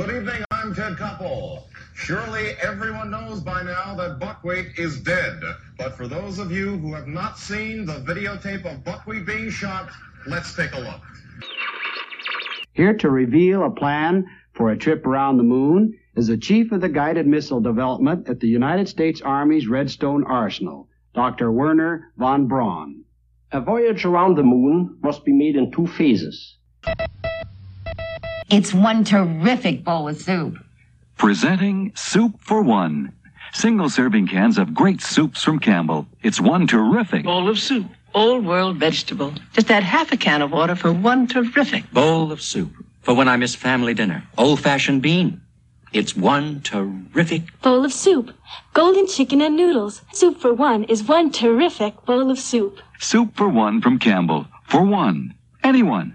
Good evening, I'm Ted Koppel. Surely everyone knows by now that Buckwheat is dead. But for those of you who have not seen the videotape of Buckwheat being shot, let's take a look. Here to reveal a plan for a trip around the moon is the chief of the guided missile development at the United States Army's Redstone Arsenal, Dr. Wernher von Braun. A voyage around the moon must be made in two phases. It's one terrific bowl of soup. Presenting Soup for One. Single serving cans of great soups from Campbell. It's one terrific bowl of soup. Old world vegetable. Just add half a can of water for one terrific bowl of soup. For when I miss family dinner. Old fashioned bean. It's one terrific bowl of soup. Golden chicken and noodles. Soup for one is one terrific bowl of soup. Soup for one from Campbell. For one. Anyone.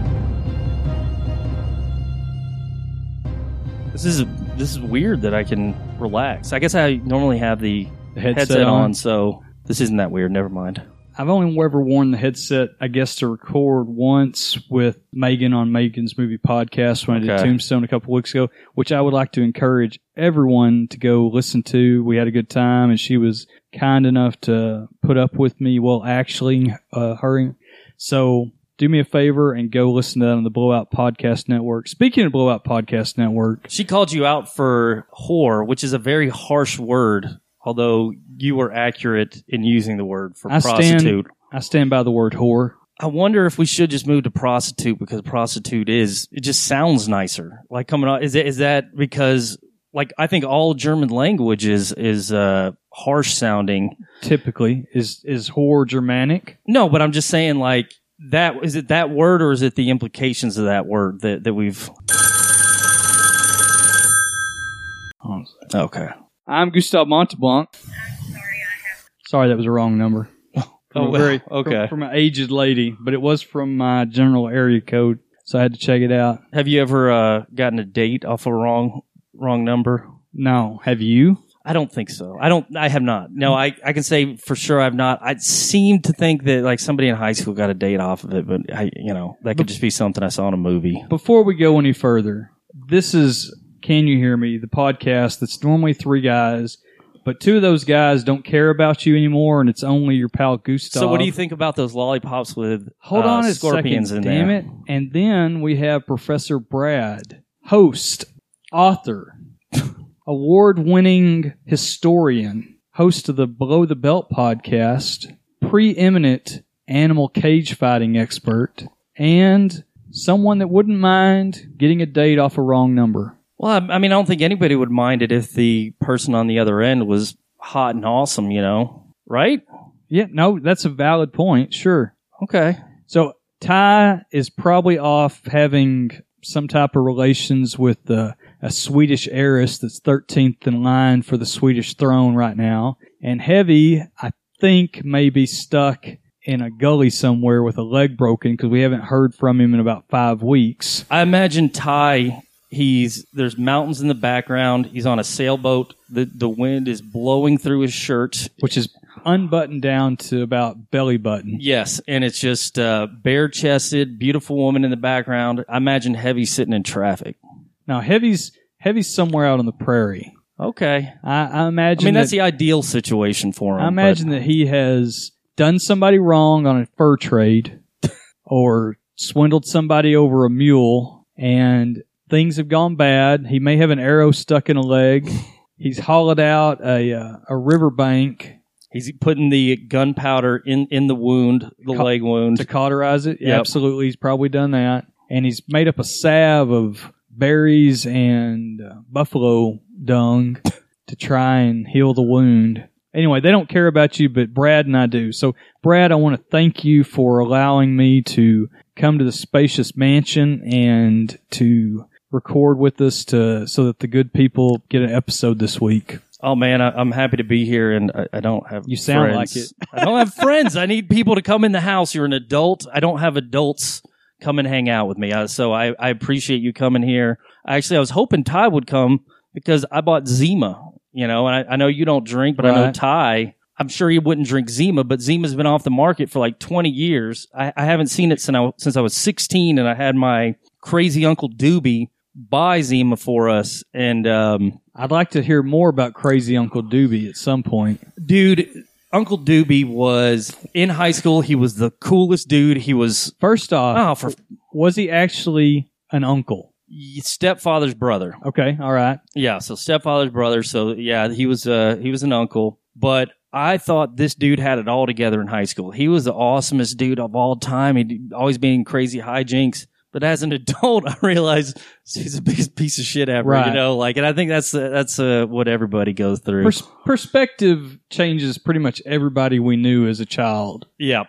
This is this is weird that I can relax. I guess I normally have the headset headset, on. on. so this isn't that weird. Never mind. I've only ever worn the headset, I guess, to record once with Megan on Megan's movie podcast when I did Tombstone a couple weeks ago, which I would like to encourage everyone to go listen to. We had a good time, and she was kind enough to put up with me while actually uh, her. So do me a favor and go listen to that on the Blowout Podcast Network. Speaking of Blowout Podcast Network, She called you out for whore, which is a very harsh word. Although you were accurate in using the word for I prostitute. stand, I stand by the word whore. I wonder if we should just move to prostitute because prostitute is it just sounds nicer. Like coming out is it is that because like I think all German language is is uh harsh sounding. Typically, is is whore Germanic? No, but I'm just saying like that is it that word or is it the implications of that word that that we've Okay. I'm Gustav Monteblanc. Sorry, I have Sorry that was a wrong number. From Oh, very, okay. From, from an aged lady, but it was from my general area code, so I had to check it out. Have you ever uh gotten a date off a wrong wrong number? No. Have you? I don't think so. I don't. I have not. No, I, I can say for sure I've not. I seem to think that like somebody in high school got a date off of it, but I, you know, that could just be something I saw in a movie. Before we go any further, this is Can You Hear Me, the podcast that's normally three guys, but two of those guys don't care about you anymore, and it's only your pal Gustav. So, what do you think about those lollipops with Hold uh, on a scorpions second, in damn there? it. And then we have Professor Brad, host, author, award winning historian, host of the Below the Belt podcast, preeminent animal cage fighting expert, and someone that wouldn't mind getting a date off a wrong number. Well, I, I mean, I don't think anybody would mind it if the person on the other end was hot and awesome. You know, right? Yeah, no, that's a valid point. Sure. Okay. So Ty is probably off having some type of relations with uh, a Swedish heiress that's 13th in line for the Swedish throne right now. And Heavy, I think, may be stuck in a gully somewhere with a leg broken because we haven't heard from him in about five weeks. I imagine Ty. He's there's mountains in the background. He's on a sailboat. The the wind is blowing through his shirt, which is unbuttoned down to about belly button. Yes, and it's just uh, bare chested, beautiful woman in the background. I imagine Heavy sitting in traffic. Now Heavy's Heavy's somewhere out on the prairie. Okay, I, I imagine. I mean, that's that- the ideal situation for him. I imagine that he has done somebody wrong on a fur trade or swindled somebody over a mule and things have gone bad. He may have an arrow stuck in a leg. He's hollowed out a uh, a riverbank He's putting the gunpowder in, in the wound, the Ca- leg wound. to cauterize it. Yep. Absolutely, he's probably done that. And he's made up a salve of berries and uh, buffalo dung to try and heal the wound. anyway, they don't care about you, but Brad and I do. So, Brad, I want to thank you for allowing me to come to the spacious mansion and to record with us to so that the good people get an episode this week. Oh man, I, I'm happy to be here, and I, I don't have. You sound friends. like it. I don't have friends. I need people to come in the house. You're an adult. I don't have adults come and hang out with me. Uh, so I, I appreciate you coming here. Actually, I was hoping Ty would come because I bought Zima. You know, and I, I know you don't drink, but I know Ty. I'm sure he wouldn't drink Zima, but Zima's been off the market for like 20 years. I, I haven't seen it since I, since I was 16, and I had my crazy uncle Doobie buy Zima for us, and um, I'd like to hear more about Crazy Uncle Doobie at some point. dude uncle doobie was in high school he was the coolest dude. He was First off, oh for was he actually an uncle? stepfather's brother. Okay, all right. yeah so stepfather's brother. So yeah he was uh he was an uncle. But i thought this dude had it all together in high school. He was the awesomest dude of all time. He'd always been crazy hijinks but as an adult i realize he's the biggest piece of shit ever Right. you know like and i think that's uh, that's uh, what everybody goes through Pers- perspective changes pretty much everybody we knew as a child. yeah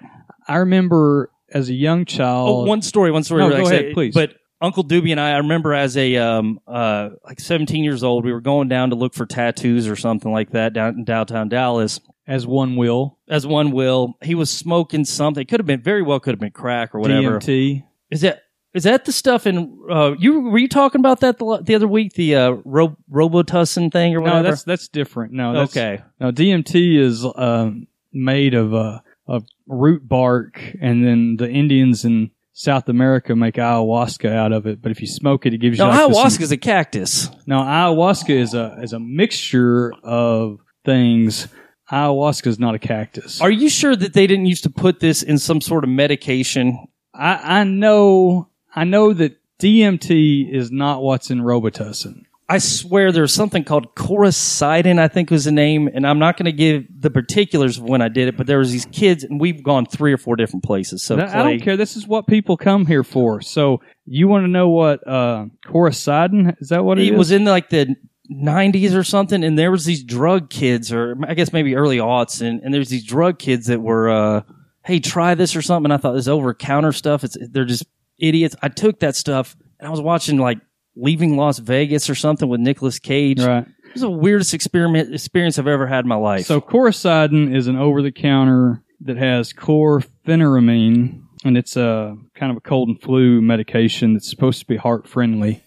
I remember as a young child. Oh, one story, one story. No, go ahead, please. But Uncle Doobie and I, I remember as a um uh like 17 years old, we were going down to look for tattoos or something like that down in downtown Dallas. as one will As one will, he was smoking something. It could have been very well could have been crack or whatever. DMT. Is that is that the stuff in uh you were you talking about that the, the other week the uh Ro- Robitussin thing or whatever? No, that's that's different. No, that's, Okay. No, DMT is um, made of uh, of root bark, and then the Indians in South America make ayahuasca out of it. But if you smoke it, it gives you no, like ayahuasca is a cactus. No, ayahuasca is a is a mixture of things. Ayahuasca is not a cactus. Are you sure that they didn't used to put this in some sort of medication? I, I know I know that DMT is not what's in Robitussin. I swear there's something called Coricidin, I think was the name, and I'm not going to give the particulars of when I did it, but there was these kids, and we've gone three or four different places. So Th- I Clay- don't care. This is what people come here for. So you want to know what uh, Coricidin is? That what it it is? was in like the 90s or something, and there was these drug kids, or I guess maybe early aughts, and, and there's these drug kids that were, uh, hey, try this or something. And I thought this over counter stuff. It's they're just idiots. I took that stuff, and I was watching like Leaving Las Vegas or something with Nicolas Cage. Right. It was the weirdest experiment experience I've ever had in my life. So Coricidin is an over-the-counter that has chlorpheniramine, and it's a kind of a cold and flu medication that's supposed to be heart friendly.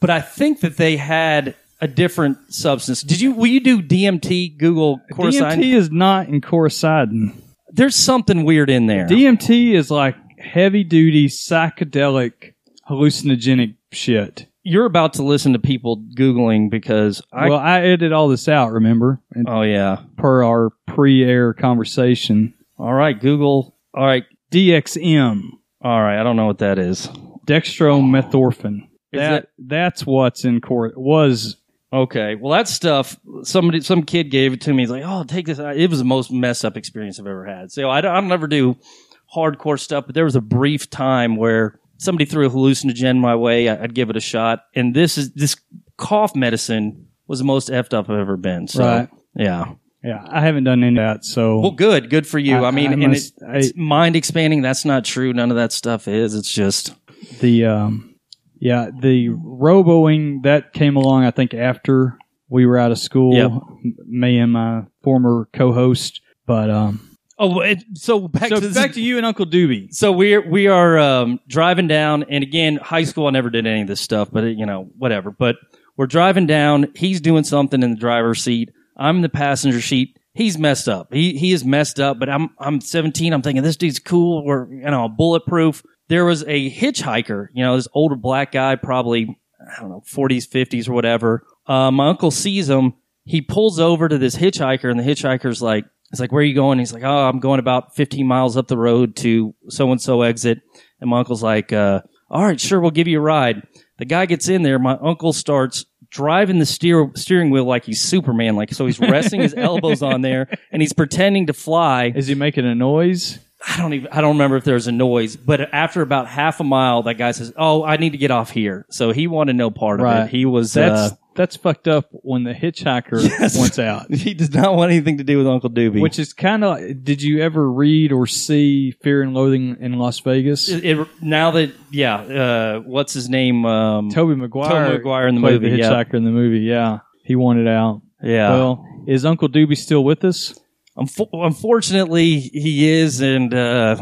but I think that they had a different substance. Did you? Will you do DMT? Google Coricidin. DMT is not in Coricidin. There's something weird in there. DMT is like heavy-duty psychedelic hallucinogenic shit. You're about to listen to people googling because I. well, I edited all this out. Remember? And oh yeah. per our pre-air conversation. All right, Google. All right, DXM, all right. I don't know what that is. dextromethorphan. Is That that's what's in court. Was Okay, well that stuff. Somebody, some kid gave it to me. He's like, "Oh, take this." It was the most messed up experience I've ever had. So I don't, I don't ever do hardcore stuff, but there was a brief time where somebody threw a hallucinogen my way. I- I'd give it a shot, and this is this cough medicine was the most effed up I've ever been. So Right. yeah. yeah, I haven't done any of that. So Well, good, good for you. I, I- mean, I and must- it, it's mind expanding. That's not true. None of that stuff is. It's just the um, yeah, the roboing that came along. I think after we were out of school, Yep. me and my former co-host. But um, oh, it, so back so to back to you and Uncle Doobie. So we're we are um, driving down, and again, high school. I never did any of this stuff, but it, you know, whatever. But we're driving down. He's doing something in the driver's seat. I'm in the passenger seat. He's messed up. He he is messed up. But I'm I'm 17. I'm thinking this dude's cool. We're you know bulletproof. There was a hitchhiker. You know, this older black guy, probably I don't know 40s, 50s, or whatever. Uh, my uncle sees him. He pulls over to this hitchhiker, and the hitchhiker's like, "It's like, where are you going?" He's like, "Oh, I'm going about 15 miles up the road to so and so exit." And my uncle's like, uh, "All right, sure, we'll give you a ride." The guy gets in there. My uncle starts driving the steer steering wheel like he's Superman, like so he's resting his elbows on there and he's pretending to fly. Is he making a noise? I don't even I don't remember if there's a noise, but after about half a mile, that guy says, "Oh, I need to get off here." So he wanted no part of Right. it. He was That's uh, that's fucked up when the hitchhiker Yes. wants out. He does not want anything to do with Uncle Doobie. Which is kind of. Did you ever read or see Fear and Loathing in Las Vegas? It, it- now that yeah, uh, what's his name? Um, Tobey Maguire. Tobey Maguire in the played movie. The yeah. hitchhiker in the movie. Yeah, he wanted out. Yeah. Well, is Uncle Doobie still with us? Unfo- unfortunately, he is, and uh,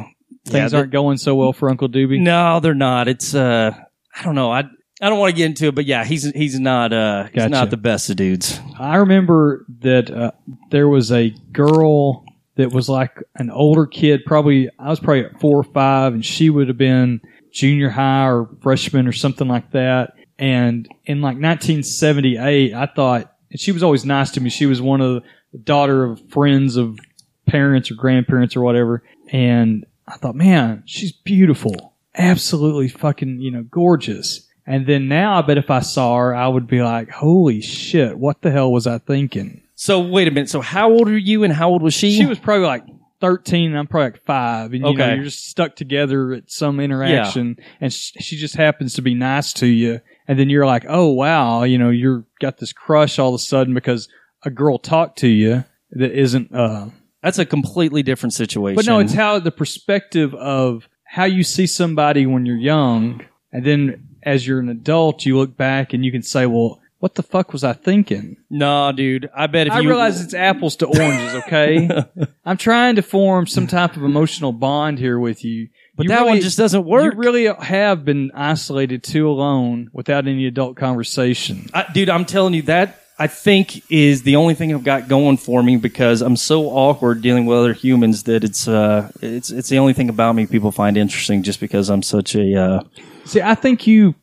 Things yeah, aren't going so well for Uncle Doobie. No, they're not. It's uh, I don't know. I I don't want to get into it, but yeah, he's he's not uh, he's Gotcha. not the best of dudes. I remember that uh, there was a girl that was like an older kid. Probably I was probably at four or five, and she would have been junior high or freshman or something like that. And in like 1978, I thought, and she was always nice to me. She was one of the daughter of friends of parents or grandparents or whatever. And I thought, man, she's beautiful, absolutely fucking, you know, gorgeous. And then now I bet if I saw her, I would be like, holy shit, what the hell was I thinking? So wait a minute. So how old are you, and how old was she? She was probably like 13 and I'm probably like five. And you know, Okay. you're just stuck together at some interaction and sh- she just happens to be nice to you. And then you're like, oh wow, you know, you're got this crush all of a sudden because a girl talked to you that isn't, uh, That's a completely different situation. but no, it's how the perspective of how you see somebody when you're young, and then as you're an adult, you look back and you can say, "Well, what the fuck was I thinking?" Nah, dude. I bet if I you realize it's apples to oranges. Okay, I'm trying to form some type of emotional bond here with you. But You that really- one just doesn't work. You really have been isolated too alone without any adult conversation. I, dude, I'm telling you that I think is the only thing I've got going for me because I'm so awkward dealing with other humans that it's uh it's it's the only thing about me people find interesting just because I'm such a uh See, I think you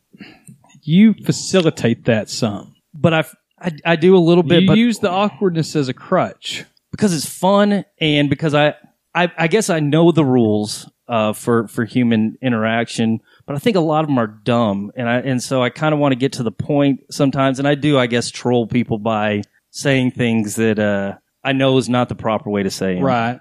you facilitate that some. but I I, I do a little bit you but use the awkwardness as a crutch. because it's fun and because I I, I guess I know the rules uh, for for human interaction, but I think a lot of them are dumb, and I and so I kind of want to get to the point sometimes, and I do I guess troll people by saying things that uh, I know is not the proper way to say. Right.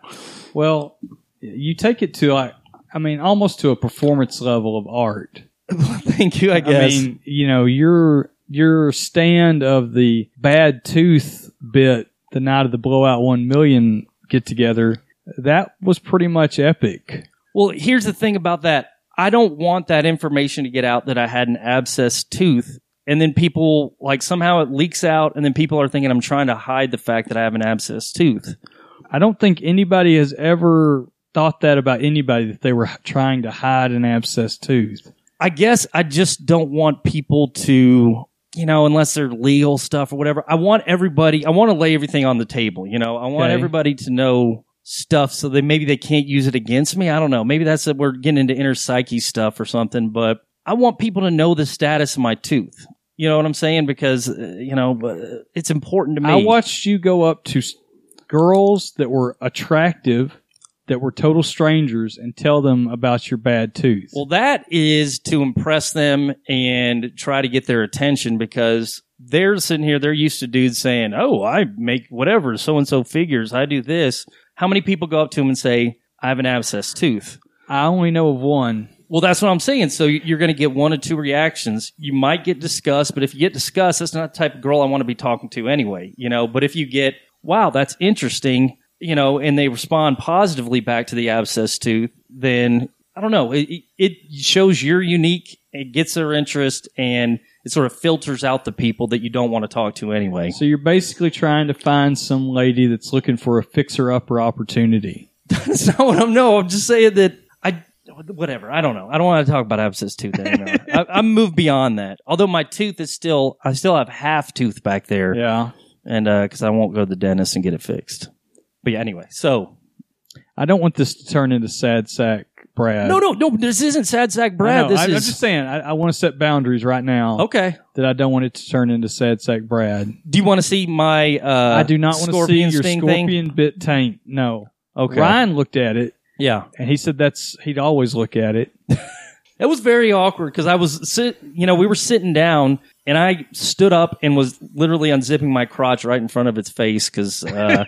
Well, you take it to like, I mean, almost to a performance level of art. Thank you. I guess. I mean, you know, your your stand of the bad tooth bit the night of the blowout one million get together, that was pretty much epic. Well, here's the thing about that. I don't want that information to get out that I had an abscessed tooth. And then people, like, somehow it leaks out, and then people are thinking I'm trying to hide the fact that I have an abscessed tooth. I don't think anybody has ever thought that about anybody that they were trying to hide an abscessed tooth. I guess I just don't want people to, you know, unless they're legal stuff or whatever. I want everybody, I want to lay everything on the table, you know, I want Okay. everybody to know stuff so that maybe they can't use it against me. I don't know. Maybe that's that we're getting into inner psyche stuff or something, but I want people to know the status of my tooth. You know what I'm saying? Because, uh, you know, uh, it's important to me. I watched you go up to s- girls that were attractive, that were total strangers, and tell them about your bad tooth. Well, that is to impress them and try to get their attention because they're sitting here, they're used to dudes saying, Oh, I make whatever, so and so figures, I do this. How many people go up to them and say, I have an abscess tooth? I only know of one. Well, that's what I'm saying. So you're going to get one or two reactions. You might get disgust, but if you get disgust, that's not the type of girl I want to be talking to anyway, you know. But if you get, wow, that's interesting, you know, and they respond positively back to the abscess tooth, then I don't know. It, it shows you're unique. It gets their interest, and it sort of filters out the people that you don't want to talk to anyway. So you're basically trying to find some lady that's looking for a fixer upper opportunity. That's not what I'm. No, I'm just saying that I. Whatever. I don't know. I don't want to talk about abscess tooth anymore. I, I'm moved beyond that. Although my tooth is still, I still have half tooth back there. Yeah. And uh, because I won't go to the dentist and get it fixed. But yeah. Anyway, so I don't want this to turn into sad sack Brad. no, no, no. This isn't sad sack I Brad. know. This I, is am just saying. I, I want to set boundaries right now. okay. That I don't want it to turn into sad sack Brad. Do you want to see my? uh I do not want to see scorpion your sting scorpion thing? bit taint. No. Okay. Ryan looked at it Yeah. and he said that's he'd always look at it. It was very awkward because I was sit, you know, we were sitting down and I stood up and was literally unzipping my crotch right in front of its face because uh,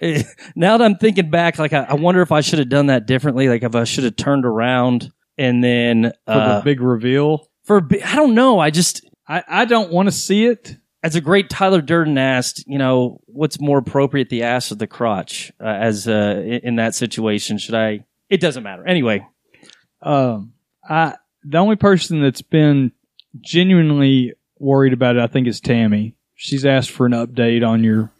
now that I'm thinking back, like I, I wonder if I should have done that differently. Like if I should have turned around and then for uh, the big reveal. for bi- I don't know. I just I, I don't want to see it. as a great Tyler Durden asked, you know, what's more appropriate, the ass or the crotch? Uh, as uh, in in that situation, should I? It doesn't matter. Anyway, Um, I the only person that's been genuinely worried about it, I think, is Tammy. She's asked for an update on your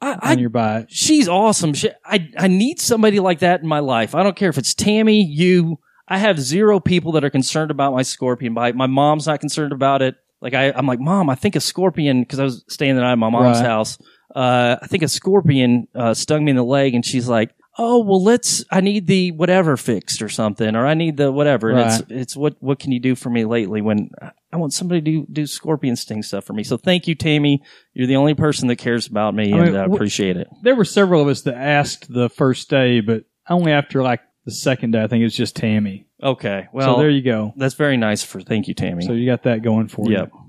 I, on your bite. she's awesome. She, I I need somebody like that in my life. I don't care if it's Tammy, you. I have zero people that are concerned about my scorpion bite. My mom's not concerned about it. Like I, I'm like, mom, I think a scorpion because I was staying the night at my mom's Right. house. Uh, I think a scorpion uh, stung me in the leg, and she's like, "Oh, well, let's. I need the whatever fixed or something, or I need the whatever." And Right. it's it's what what can you do for me lately when I want somebody to do, do scorpion sting stuff for me. So thank you, Tammy. You're the only person that cares about me, I mean, and I appreciate it. There were several of us that asked the first day, but only after like the second day. I think it was just Tammy. Okay. Well, so there you go. That's very nice for. Thank you, Tammy. So you got that going for Yep. you.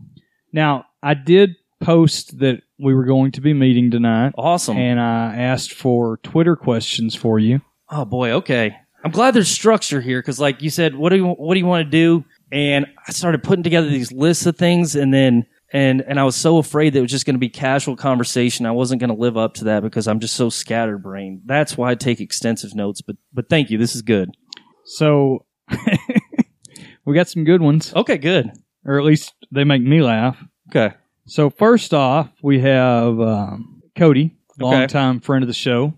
Now I did post that we were going to be meeting tonight. Awesome. And I asked for Twitter questions for you. Oh boy. Okay. I'm glad there's structure here because, like you said, what do you what do you want to do? And I started putting together these lists of things, and then and and I was so afraid that it was just going to be casual conversation. I wasn't going to live up to that because I'm just so scatterbrained. That's why I take extensive notes. But but thank you. This is good. So we got some good ones. Okay. Good. Or at least they make me laugh. Okay. So first off, we have um, Cody, longtime friend of the show.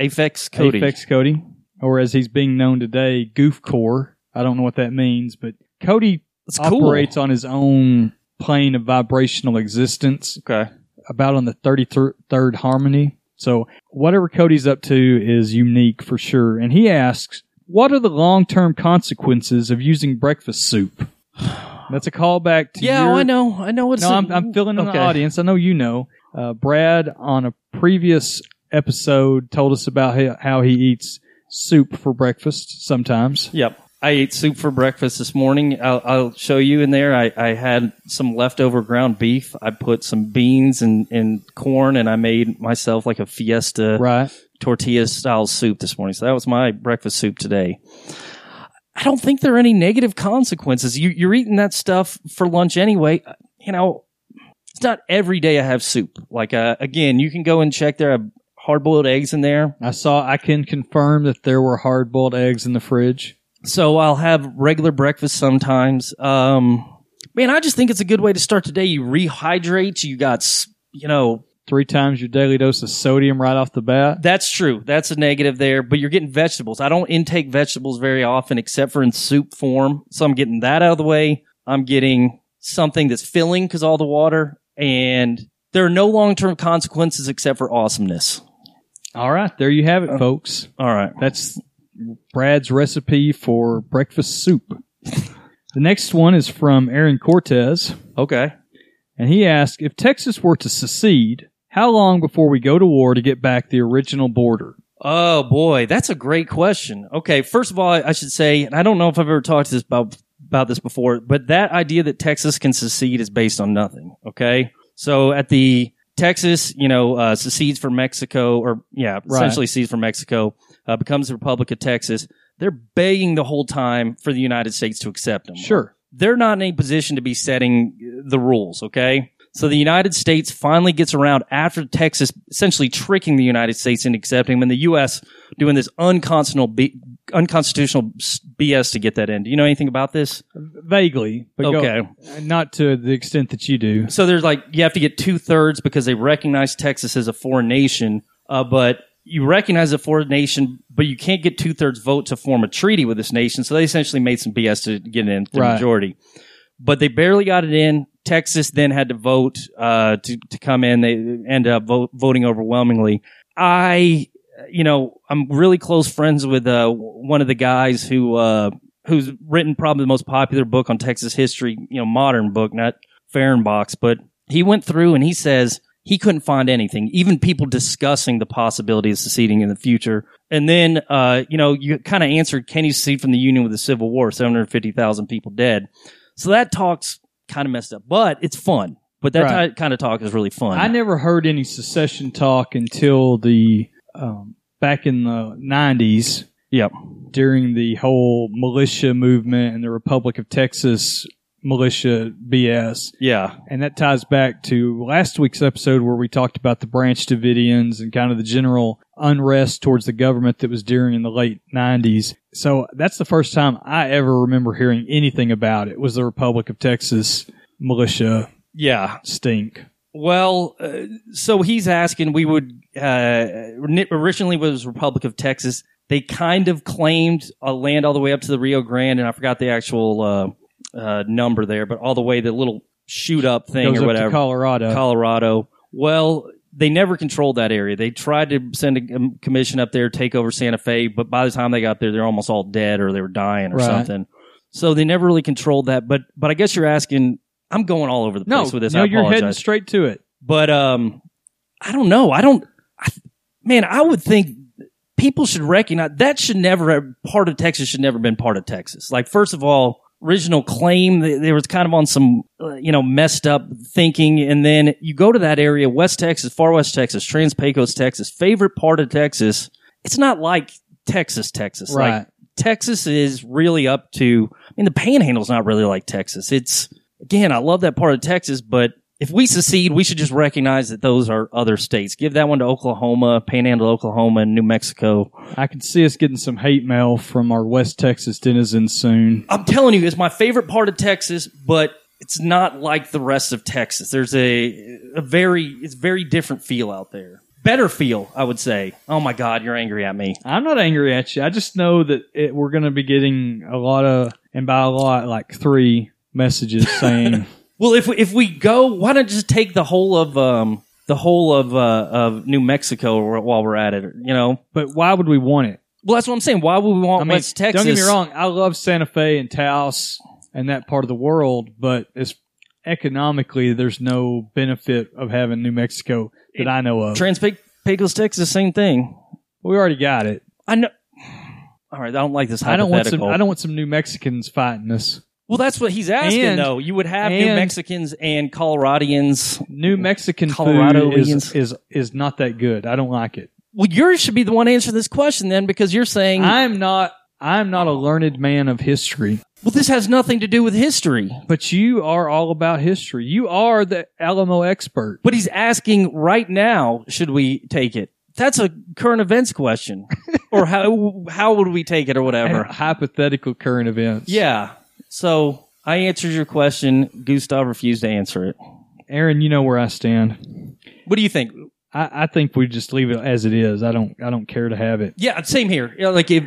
Aphex Cody. Aphex Cody, or as he's being known today, Goofcore. I don't know what that means, but Cody That's cool. operates on his own plane of vibrational existence. Okay. About on the 33rd harmony. So whatever Cody's up to is unique for sure. And he asks, what are the long-term consequences of using breakfast soup? That's a callback to Yeah, your- I know. I know what's no, I'm, I'm filling in Okay. the audience. I know you know. Uh, Brad on a previous episode told us about how he eats soup for breakfast sometimes. Yep. I ate soup for breakfast this morning. I'll, I'll show you in there. I, I had some leftover ground beef. I put some beans and, and corn, and I made myself like a fiesta Right. tortilla style soup this morning. So that was my breakfast soup today. I don't think there are any negative consequences. You, you're eating that stuff for lunch anyway. You know, it's not every day I have soup. Like, uh, again, you can go and check there. Hard boiled eggs in there. I saw, I can confirm that there were hard boiled eggs in the fridge. So I'll have regular breakfast sometimes. Um, man, I just think it's a good way to start the day. You rehydrate. You got, you know, Three times your daily dose of sodium right off the bat. that's true. That's a negative there, but you're getting vegetables. I don't intake vegetables very often except for in soup form. So I'm getting that out of the way. I'm getting something that's filling because all the water and there are no long-term consequences except for awesomeness. All right. There you have it, folks. All right. That's Brad's recipe for breakfast soup. the next one is from Aaron Cortez. Okay. And he asked if Texas were to secede, how long before we go to war to get back the original border? Oh boy, that's a great question. Okay, first of all, I I should say, and I don't know if I've ever talked to this about about this before, but that idea that Texas can secede is based on nothing. Okay, so at the Texas, you know, uh, secedes from Mexico, or yeah, Right. essentially secedes from Mexico, uh, becomes the Republic of Texas. They're begging the whole time for the United States to accept them. Sure. They're not in a position to be setting the rules. Okay. So the United States finally gets around after Texas essentially tricking the United States into accepting them and the U.S. doing this unconstitutional, B- unconstitutional BS to get that in. Do you know anything about this? Vaguely, but go- Okay. not to the extent that you do. So there's like, you have to get two thirds because they recognize Texas as a foreign nation, uh, but you recognize a foreign nation, but you can't get two thirds vote to form a treaty with this nation. So they essentially made some BS to get it in the Right. majority. But they barely got it in. Texas then had to vote uh, to to come in. They end up vote, voting overwhelmingly. I, you know, I'm really close friends with uh, one of the guys who uh, who's written probably the most popular book on Texas history. You know, modern book, not Fehrenbach's, but he went through and he says he couldn't find anything, even people discussing the possibility of seceding in the future. And then, uh, you know, you kind of answered, can you secede from the Union with the Civil War? 750,000 people dead. So that talk's kind of messed up, but it's fun. But that Right. kind of talk is really fun. I never heard any secession talk until the um, back in the '90s. Yep. During the whole militia movement and the Republic of Texas militia BS. Yeah. And that ties back to last week's episode where we talked about the Branch Davidians and kind of the general unrest towards the government that was during in the late 90s. So that's the first time I ever remember hearing anything about it was the Republic of Texas militia Yeah. stink. Well, uh, so he's asking we would uh, originally was Republic of Texas. They kind of claimed a land all the way up to the Rio Grande, and I forgot the actual uh, uh, number there, but all the way the little shoot up thing Goes or whatever. Colorado. Colorado. Well, they never controlled that area. They tried to send a um, commission up there, take over Santa Fe, but by the time they got there, they're almost all dead or they were dying or Right. something. So they never really controlled that. But but I guess you're asking. I'm going all over the no, place with this. no, I you're heading straight to it. But um, I don't know. I don't. I, man, I would think people should recognize that should never have, part of Texas should never been part of Texas. Like first of all, original claim they, they was kind of on some uh, you know messed up thinking, and then you go to that area, West Texas, Far West Texas, Trans Pecos, Texas, favorite part of Texas. It's not like Texas, Texas. Like Texas is really up to. I mean, the Panhandle's not really like Texas. It's again, I love that part of Texas, but if we secede, we should just recognize that those are other states. Give that one to Oklahoma, Panhandle, Oklahoma, and New Mexico. I can see us getting some hate mail from our West Texas denizens soon. I'm telling you, it's my favorite part of Texas, but it's not like the rest of Texas. There's a a very it's very different feel out there. Better feel, I would say. Oh my God, you're angry at me. I'm not angry at you. I just know that it, we're going to be getting a lot of, and by a lot, like three messages saying, Well, if we, if we go, why not just take the whole of um the whole of uh, of New Mexico while we're at it? You know. but why would we want it? Well, that's what I'm saying. Why would we want I mean, West Texas? don't get me wrong. I love Santa Fe and Taos and that part of the world, but as economically, there's no benefit of having New Mexico that I know of. Trans Pecos, Texas, same thing. we already got it. I know. All right, I don't like this I don't want some. I don't want some New Mexicans fighting us. Well, that's what he's asking, And- though. You would have New and- Mexicans and Coloradians. New Mexican Colorado food is, is is not that good. I don't like it. Well, yours should be the one answering this question then, because you're saying. I'm not. I'm not a learned man of history. well, this has nothing to do with history. But you are all about history. You are the Alamo expert. But he's asking right now, should we take it? That's a current events question, or how how would we take it, or whatever. Hypothetical current events. Yeah. So I answered your question. Gustav refused to answer it. Aaron, you know where I stand. What do you think? I, I think we just leave it as it is. I don't. I don't care to have it. Yeah, same here. You know, like if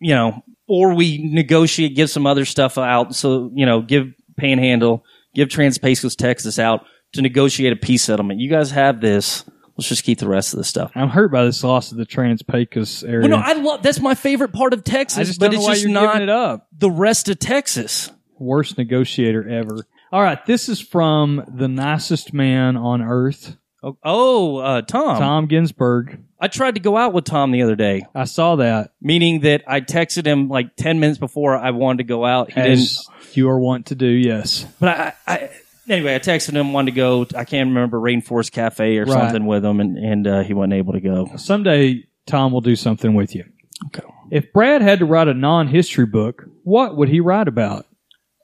you know, or we negotiate, give some other stuff out. So you know, give Panhandle, give Trans Pecos, Texas out to negotiate a peace settlement. You guys have this. Let's just keep the rest of the stuff. I'm hurt by this loss of the Trans Pecos area. Well, no, I love that's my favorite part of Texas, I just but don't know it's why just you're not giving it up. the rest of Texas. Worst negotiator ever. All right, this is from the nicest man on earth, Oh, oh uh, Tom. Tom Ginsburg. I tried to go out with Tom the other day, I saw that meaning that I texted him like ten minutes before I wanted to go out. He didn't. as you are wont to do. Yes. But I, I anyway, I texted him, wanted to go. I can't remember Rainforest Cafe or Right. something with him, and and uh, he wasn't able to go. Someday Tom will do something with you. Okay. If Brad had to write a non-history book, what would he write about?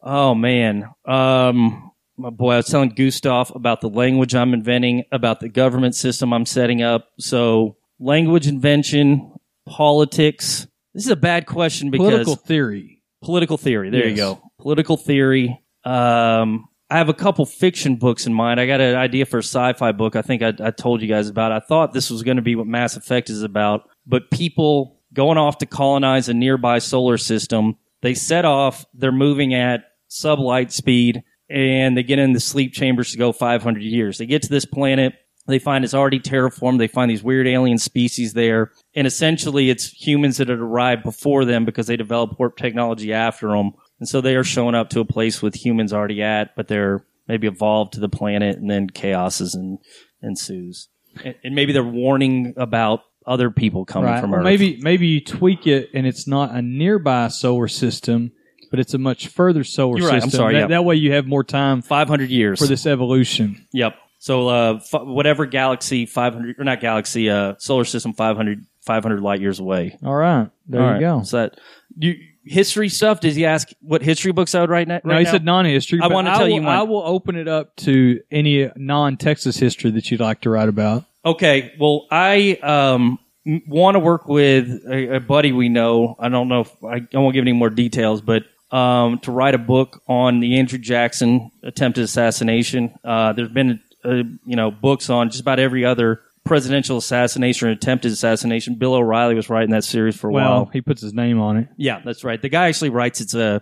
Oh man, um, my boy, I was telling Gustav about the language I'm inventing, about the government system I'm setting up. So language invention, politics. This is a bad question because Political theory. political theory. There you Yes. go. Political theory. Um, I have a couple fiction books in mind. I got an idea for a sci-fi book. I think I, I told you guys about. I thought this was going to be what Mass Effect is about, but people going off to colonize a nearby solar system. They set off. They're moving at sublight speed, and they get in the sleep chambers to go 500 years. They get to this planet. They find it's already terraformed. They find these weird alien species there. And essentially, it's humans that had arrived before them because they developed warp technology after them. And so they are showing up to a place with humans already at, but they're maybe evolved to the planet and then chaos is en- ensues. And, and maybe they're warning about other people coming Right. from Earth. maybe maybe you tweak it and it's not a nearby solar system, but it's a much further solar You're right. I'm system. sorry, That, yeah. that way you have more time 500 years. for this evolution. Yep. So uh, f- whatever galaxy 500 or not galaxy, uh, solar system 500 500 light years away. All right. There All you right. go. So that you history stuff. Does he ask what history books I would write? na- No, right he now? said non-history. I want to tell will, you one. I will open it up to any non-Texas history that you'd like to write about. Okay, well, I um, want to work with a, a buddy we know. I don't know if I, I won't give any more details, but um, to write a book on the Andrew Jackson attempted assassination. Uh, there's been uh, you know books on just about every other presidential assassination or attempted assassination. Bill O'Reilly was writing that series for a Well, while. he puts his name on it. Yeah, that's right. The guy actually writes. It's a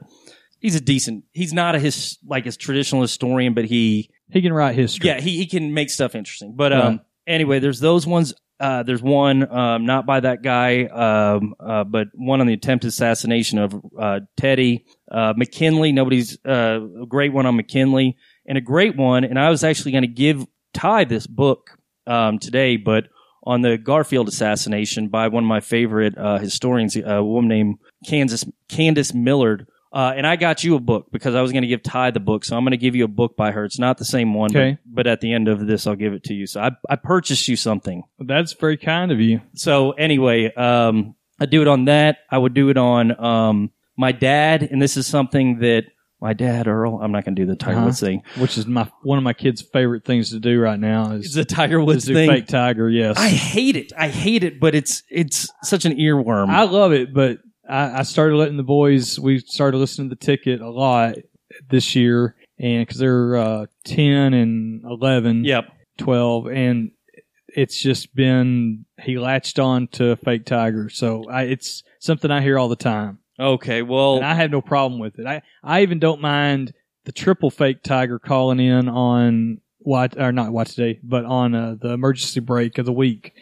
he's a decent. He's not a his like his traditional historian, but he He can write history. yeah, he, he can make stuff interesting. But um, Right. anyway, there's those ones. Uh, there's one um, not by that guy, um, uh, but one on the attempted assassination of uh, Teddy uh, McKinley. Nobody's uh, a great one on McKinley and a great one. And I was actually going to give Ty this book um, today, but on the Garfield assassination by one of my favorite uh, historians, a woman named Kansas Candace Millard. Uh, and I got you a book because I was going to give Ty the book, so I'm going to give you a book by her. It's not the same one, Okay. but, but at the end of this, I'll give it to you. So I, I purchased you something. That's very kind of you. So anyway, um, I do it on that. I would do it on um, my dad, and this is something that my dad Earl. I'm not going to do the Tiger Uh-huh. Woods thing. Which is my one of my kids' favorite things to do right now is It's the Tiger Woods thing. fake tiger. Yes, I hate it. I hate it, but it's it's such an earworm. I love it, but I, I started letting the boys. We started listening to the ticket a lot this year, and because they're uh, ten and eleven, yep, twelve, and it's just been he latched on to fake tiger. So I, it's something I hear all the time. Okay, well, and I have no problem with it. I I even don't mind the triple fake tiger calling in on watch or not watch today, but on uh, the emergency break of the week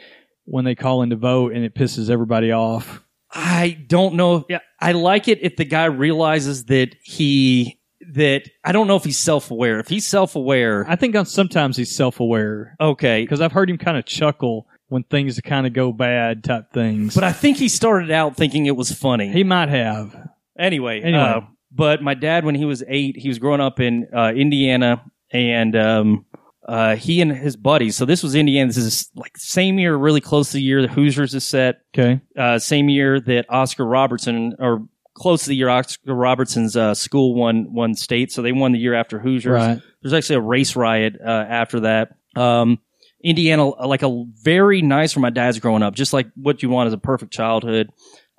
when they call in to vote, and it pisses everybody off. I don't know. Yeah, I like it if the guy realizes that he that I don't know if he's self aware. If he's self aware, I think on sometimes he's self aware. Okay, because I've heard him kind of chuckle when things kind of go bad type things. but I think he started out thinking it was funny. he might have. Anyway, Anyway. uh, but my dad, when he was eight, he was growing up in uh, Indiana, and um, uh, he and his buddies. So this was Indiana. This is like same year, really close to the year the Hoosiers is set. Okay. Uh, same year that Oscar Robertson, or close to the year Oscar Robertson's uh, school won won state. So they won the year after Hoosiers. Right. There's actually a race riot uh, after that. Um, Indiana, like a very nice for my dad's growing up, just like what you want as a perfect childhood.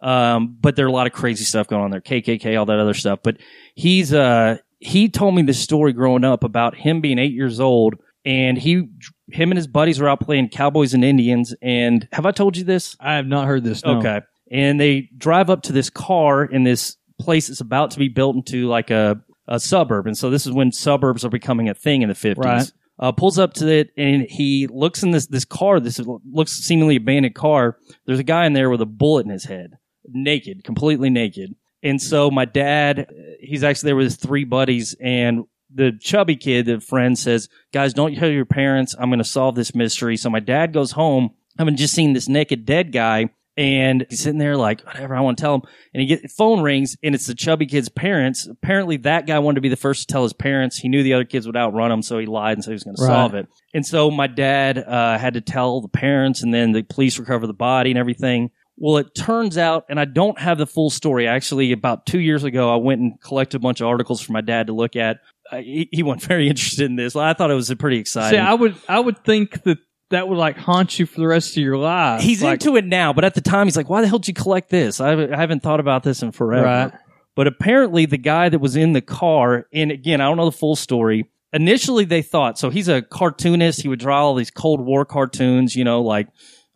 Um, but there are a lot of crazy stuff going on there, KKK, all that other stuff. But he's uh he told me this story growing up about him being eight years old, and he him and his buddies were out playing Cowboys and Indians. And have I told you this? I have not heard this. No. Okay. And they drive up to this car in this place that's about to be built into like a, a suburb. And so this is when suburbs are becoming a thing in the 50s. Right. Uh, pulls up to it and he looks in this, this car, this looks seemingly abandoned car. There's a guy in there with a bullet in his head, naked, completely naked. And so my dad, he's actually there with his three buddies and the chubby kid, the friend says, guys, don't tell your parents. I'm going to solve this mystery. So my dad goes home, having just seen this naked dead guy and he's sitting there like, whatever, I want to tell him. And he get phone rings and it's the chubby kid's parents. Apparently that guy wanted to be the first to tell his parents. He knew the other kids would outrun him. So he lied and said he was going to solve it. And so my dad, uh, had to tell the parents and then the police recover the body and everything. Well, it turns out, and I don't have the full story. Actually, about two years ago, I went and collected a bunch of articles for my dad to look at. Uh, he, he wasn't very interested in this. I thought it was pretty exciting. See, I would I would think that that would like haunt you for the rest of your life. He's like, into it now, but at the time he's like, "Why the hell did you collect this? I haven't, I haven't thought about this in forever." Right. But apparently, the guy that was in the car, and again, I don't know the full story. Initially, they thought so. He's a cartoonist. He would draw all these Cold War cartoons, you know, like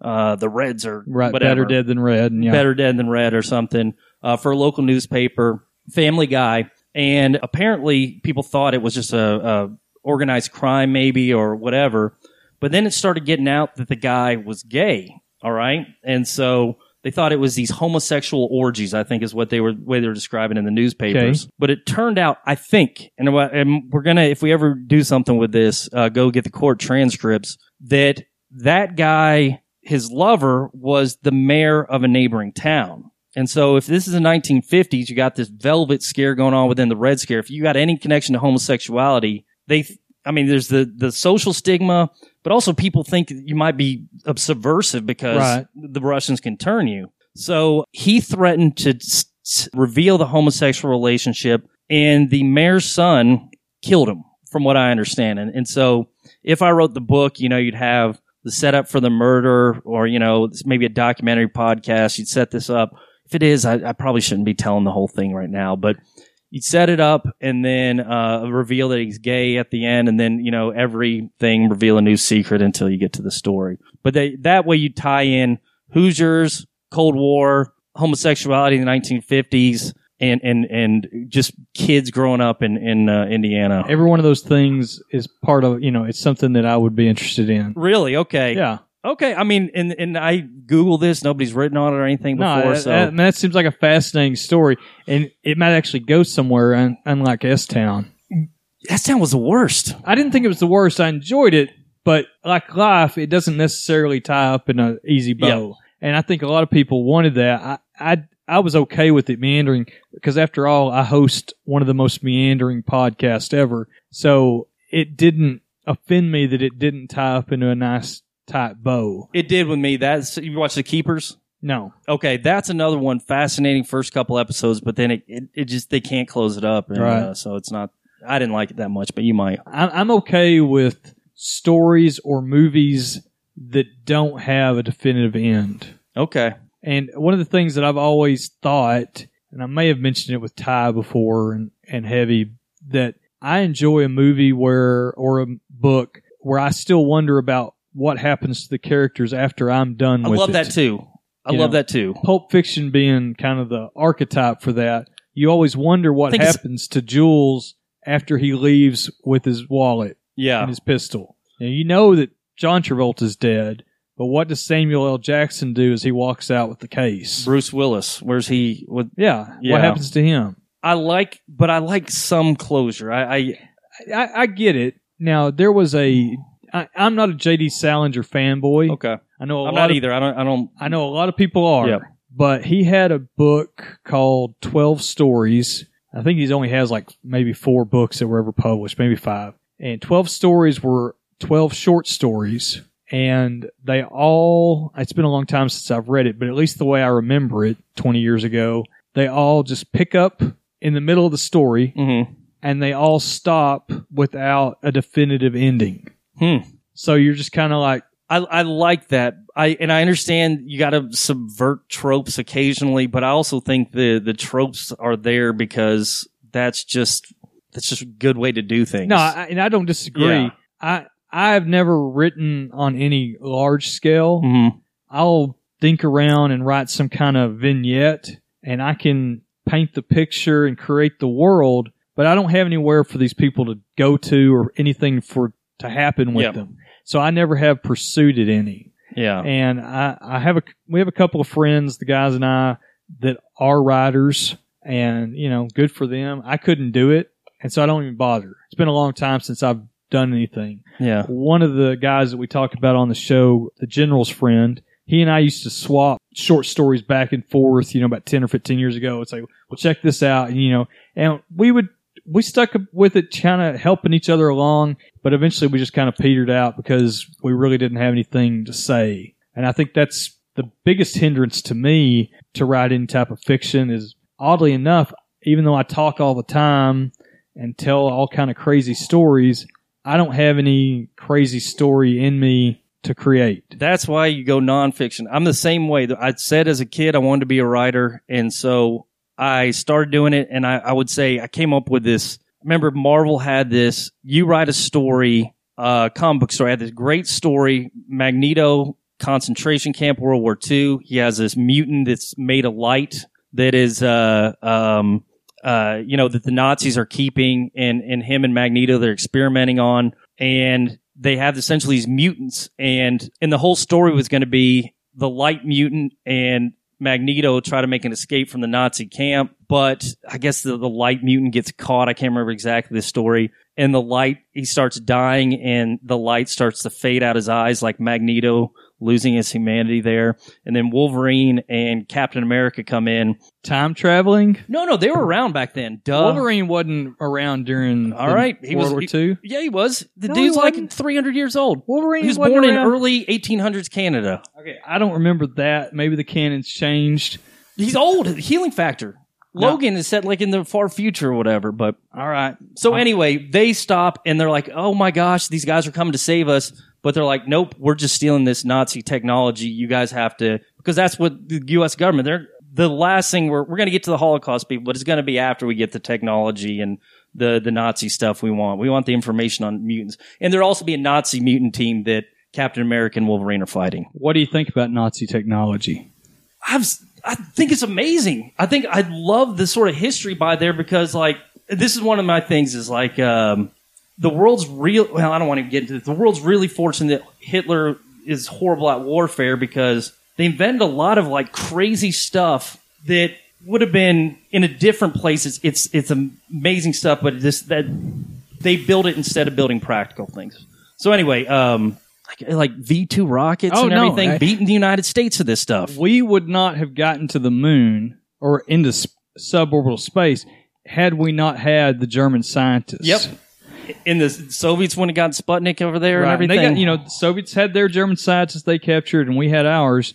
uh, the Reds are right, whatever. better dead than red. And yeah. Better Dead Than Red or something uh, for a local newspaper, Family Guy. And apparently, people thought it was just a, a organized crime, maybe or whatever. But then it started getting out that the guy was gay. All right, and so they thought it was these homosexual orgies. I think is what they were way they were describing in the newspapers. Okay. But it turned out, I think, and and we're gonna if we ever do something with this, uh, go get the court transcripts. That that guy, his lover, was the mayor of a neighboring town. And so if this is the 1950s, you got this velvet scare going on within the red scare. If you got any connection to homosexuality, they, I mean, there's the, the social stigma, but also people think you might be subversive because Right. the Russians can turn you. So he threatened to s- s- reveal the homosexual relationship, and the mayor's son killed him, from what I understand. And, and so, if I wrote the book, you know, you'd have the setup for the murder, or you know, maybe a documentary podcast. You'd set this up. If it is, I, I probably shouldn't be telling the whole thing right now, but you'd set it up and then uh, reveal that he's gay at the end, and then you know everything reveal a new secret until you get to the story. But they, that way you tie in Hoosiers, Cold War, homosexuality in the 1950s, and and and just kids growing up in in uh, Indiana. Every one of those things is part of you know it's something that I would be interested in. Really? Okay. Yeah. Okay. I mean, and and I Google this. Nobody's written on it or anything before. No, that, so that, that seems like a fascinating story, and it might actually go somewhere, un, unlike S Town. S Town was the worst. I didn't think it was the worst. I enjoyed it, but like life, it doesn't necessarily tie up in an easy bow. And I think a lot of people wanted that. I, I I was okay with it meandering because after all, I host one of the most meandering podcasts ever. So it didn't offend me that it didn't tie up into a nice tight bow. it did with me. That's you watch the Keepers. No. Okay, that's another one. Fascinating first couple episodes, but then it it, it just they can't close it up, and, Right. uh, so it's not. I didn't like it that much, but you might. I'm, I'm okay with stories or movies that don't have a definitive end. Okay. And one of the things that I've always thought, and I may have mentioned it with Ty before and, and Heavy, that I enjoy a movie where, or a book where I still wonder about what happens to the characters after I'm done I with love it. that too. I You love know, that too. Pulp Fiction being kind of the archetype for that. You always wonder what happens to Jules after he leaves with his wallet Yeah. and his pistol. Now, you know that John Travolta's dead, but what does Samuel L. Jackson do as he walks out with the case? Bruce Willis. Where's he? With Yeah, Yeah. what happens to him? I like, but I like some closure. I, I I, I get it. Now there was a. I, I'm not a J.D. Salinger fanboy. okay. I know a I'm lot not of, either. I don't. I don't. I know a lot of people are. Yep. But he had a book called Twelve Stories. I think he's only has like maybe four books that were ever published, maybe five. And twelve stories were twelve short stories, and they all. It's been a long time since I've read it, but at least the way I remember it, twenty years ago, they all just pick up in the middle of the story, Mm-hmm. and they all stop without a definitive ending. Hmm. So you're just kind of like, I, I like that. I and I understand you got to subvert tropes occasionally, but I also think the the tropes are there because that's just that's just a good way to do things. No, I, and I don't disagree. Yeah. I I've never written on any large scale. Mhm. I'll think around and write some kind of vignette, and I can paint the picture and create the world. But I don't have anywhere for these people to go to or anything for to happen with Yep. them. So I never have pursued it any. yeah, And I, I have a we have a couple of friends, the guys and I, that are writers, and you know, good for them. I couldn't do it, and so I don't even bother. It's been a long time since I've done anything. yeah. One of the guys that we talked about on the show, the general's friend, he and I used to swap short stories back and forth. You know, about ten or fifteen years ago. It's like, well, check this out, and you know, and we would we stuck with it, kind of helping each other along. But eventually, we just kind of petered out because we really didn't have anything to say. And I think that's the biggest hindrance to me to write any type of fiction. Is oddly enough, even though I talk all the time and tell all kind of crazy stories, I don't have any crazy story in me to create. That's why you go nonfiction. I'm the same way. I said as a kid I wanted to be a writer, and so I started doing it. And I, I would say I came up with this. Remember, Marvel had this. You write a story, uh, comic book story. I Had this great story. Magneto concentration camp, World War II. He has this mutant that's made of light that is, uh, um, uh, you know, that the Nazis are keeping, and and him and Magneto they're experimenting on, and they have essentially these mutants, and and the whole story was going to be the light mutant and Magneto try to make an escape from the Nazi camp, but I guess the, the light mutant gets caught. I can't remember exactly the story. And the light, he starts dying, and the light starts to fade out his eyes, like Magneto losing his humanity there. And then Wolverine and Captain America come in. Time traveling? No, no, they were around back then. Duh. Wolverine wasn't around during All right, he World was. War II. yeah, he was. The No, he dude's like wasn't. 300 years old. Wolverine He was wasn't born in around. early 1800s Canada. Okay, I don't remember that. Maybe the canon's changed. He's old. Healing factor. Logan is set like in the far future or whatever. But all right. So anyway, they stop and they're like, "Oh my gosh, these guys are coming to save us!" But they're like, "Nope, we're just stealing this Nazi technology. You guys have to because that's what the U.S. government. They're the last thing we're we're going to get to the Holocaust people, but it's going to be after we get the technology and the the Nazi stuff we want. We want the information on mutants, and there'll also be a Nazi mutant team that Captain America and Wolverine are fighting. What do you think about Nazi technology? I've, I think it's amazing. I think I love the sort of history by there because like this is one of my things is like um, the world's real. Well, I don't want to get into this. The world's really fortunate that Hitler is horrible at warfare because they invented a lot of like crazy stuff that would have been in a different place. It's it's, it's amazing stuff, but this that they build it instead of building practical things. So anyway, um, like, like V two rockets Oh, and no, everything, I- beating the United States to this stuff. We would not have gotten to the moon or into s- suborbital space had we not had the German scientists. Yep. In the Soviets when it got Sputnik over there Right. and everything. got, you know, the Soviets had their German scientists they captured, and we had ours.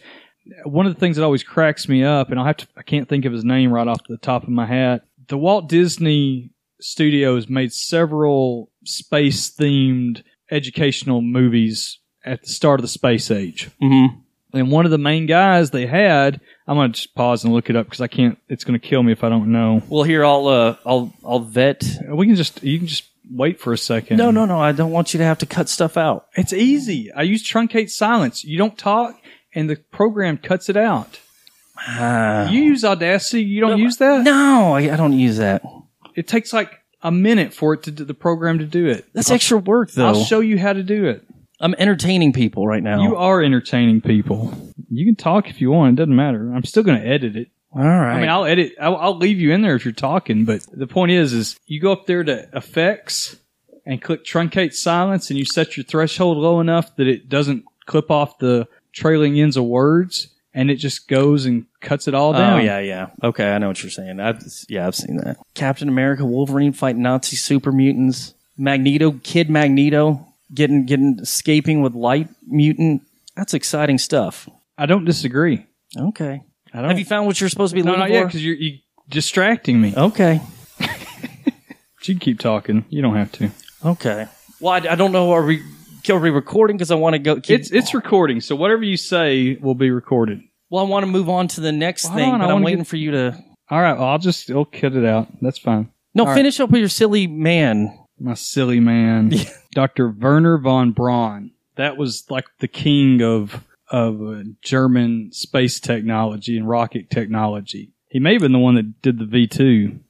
One of the things that always cracks me up, and I'll have to, I can't think of his name right off the top of my hat. The Walt Disney Studios made several space themed educational movies at the start of the space age. Mm-hmm. And one of the main guys they had, I'm going to just pause and look it up because I can't, it's going to kill me if I don't know. Well, here I'll uh, I'll I'll vet. We can just, you can just wait for a second. No, no, no. I don't want you to have to cut stuff out. It's easy. I use truncate silence. You don't talk, and the program cuts it out. Ah. you use Audacity. You don't use that. No, I, I don't use that. It takes like a minute for it to do, the program to do it. That's I'll- extra work, though. I'll show you how to do it. I'm entertaining people right now. You are entertaining people. You can talk if you want. It doesn't matter. I'm still going to edit it. All right. I mean, I'll edit. I'll, I'll leave you in there if you're talking. But the point is, is you go up there to effects and click truncate silence, and you set your threshold low enough that it doesn't clip off the trailing ends of words, and it just goes and cuts it all oh, down. Oh yeah, yeah. Okay, I know what you're saying. I've, yeah, I've seen that. Captain America, Wolverine fighting Nazi super mutants. Magneto, Kid Magneto, getting getting escaping with light mutant. That's exciting stuff. I don't disagree. Okay. I don't. Have you found what you're supposed to be no, looking not yet because you're, you're distracting me. Okay. You can keep talking. You don't have to. Okay. Well, I, I don't know. Are we are we recording? Because I want to go. Keep, It's it's recording, so whatever you say will be recorded. well, I want to move on to the next Hold thing, on, I but I'm wanna waiting get- for you to. All right, well, I'll just I'll cut it out. That's fine. No, right. finish up with your silly man. My silly man, Dr. Wernher von Braun. That was like the king of of uh, German space technology and rocket technology. He may have been the one that did the V two.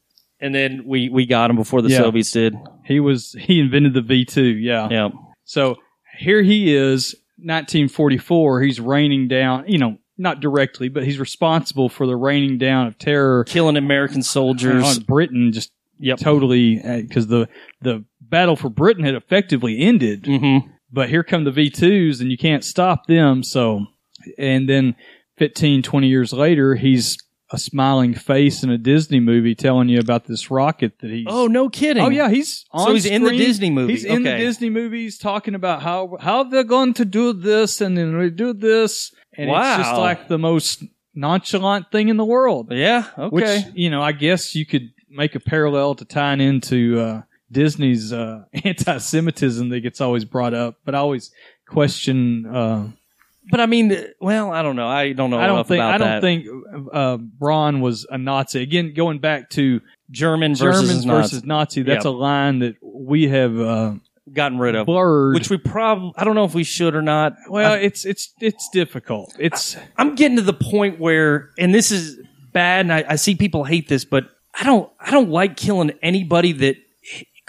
And then we we got him before the Yeah. Soviets did. He was he invented the V two. Yeah. Yeah. So here he is, 1944. He's raining down. You know, not directly, but he's responsible for the raining down of terror Killing American soldiers. on Britain. Just Yep. totally because the the battle for Britain had effectively ended. Mm-hmm. But here come the V2s and you can't stop them. So, and then 15, 20 years later, he's a smiling face in a Disney movie telling you about this rocket that he's. Oh, no kidding. Oh yeah, he's on So he's in the. Disney movie. He's in the Disney movies talking about how how they're going to do this and then we do this, and it's just like the most nonchalant thing in the world. Yeah. Okay. Which you know, I guess you could make a parallel to tying into uh, Disney's uh, anti-Semitism that gets always brought up, but I always question. Uh, but I mean, well, I don't know. I don't know I don't think I don't that. think uh, Braun was a Nazi. Again, going back to German versus Germans Nazi. versus Nazi, that's Yep. a line that we have uh, gotten rid of. blurred. Which we probably I don't know if we should or not. well, I, it's it's it's difficult. It's I'm getting to the point where, and this is bad, and I, I see people hate this, but I don't I don't like killing anybody that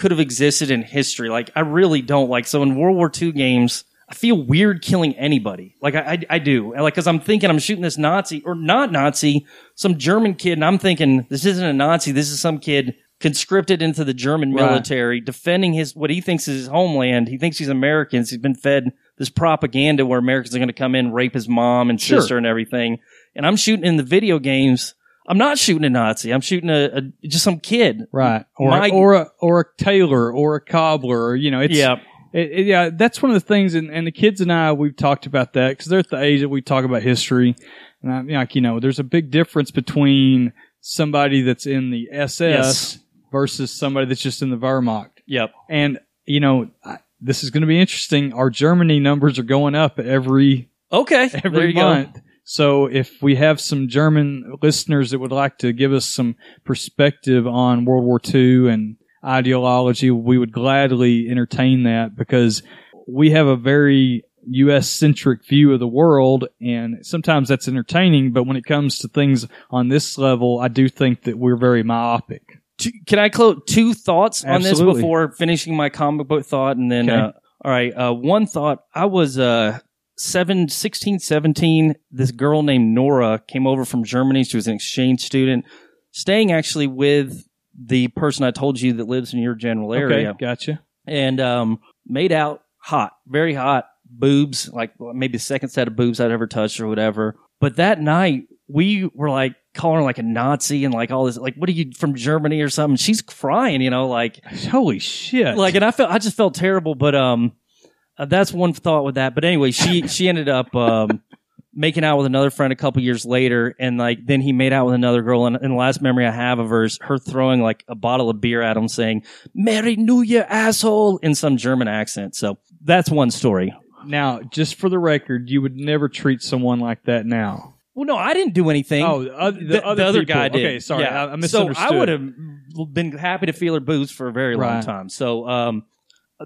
could have existed in history. Like I really don't like. So in World War II games. I feel weird killing anybody. Like I, I, I do. Like, cause I'm thinking I'm shooting this Nazi or not Nazi, some German kid. And I'm thinking this isn't a Nazi. This is some kid conscripted into the German Right. military, defending his, what he thinks is his homeland. He thinks he's Americans. He's been fed this propaganda where Americans are going to come in, rape his mom and Sure. sister and everything. And I'm shooting in the video games. I'm not shooting a Nazi. I'm shooting a, a just some kid. right or My- or a or a tailor or a cobbler. Or, you know, it's Yeah. It, it- yeah, that's one of the things, and, and the kids and I, we've talked about that because they're at the age that we talk about history. And I, like, you know, there's a big difference between somebody that's in the SS Yes. versus somebody that's just in the Wehrmacht. Yep. And you know, I, this is going to be interesting. Our Germany numbers are going up every Okay. every you go. So if we have some German listeners that would like to give us some perspective on World War II and ideology, we would gladly entertain that because we have a very U.S. centric view of the world, and sometimes that's entertaining. But when it comes to things on this level, I do think that we're very myopic. Two- Can I close two thoughts on this before finishing my comic book thought? And then, Okay. uh, all right, uh, one thought. I was uh, seven, 16, 17. This girl named Nora came over from Germany. She was an exchange student, staying actually with the person I told you that lives in your general area. Okay, gotcha. and um, made out hot, very hot, boobs, like maybe the second set of boobs I'd ever touched or whatever. But that night, we were like calling her like a Nazi and like all this, like, what are you from Germany or something? She's crying, you know, like, Holy shit! like, and I felt, I just felt terrible, but um, uh, that's one thought with that. But anyway, she she ended up um making out with another friend a couple years later, and like then he made out with another girl. And, and the last memory I have of her is her throwing like a bottle of beer at him, saying "Merry New Year, asshole" in some German accent. So that's one story. now, just for the record, you would never treat someone like that now. Well, no, I didn't do anything. Oh, the oth- the other guy did. Okay, sorry, Yeah. I- I misunderstood. So I would have been happy to feel her boobs for a very long time. So um,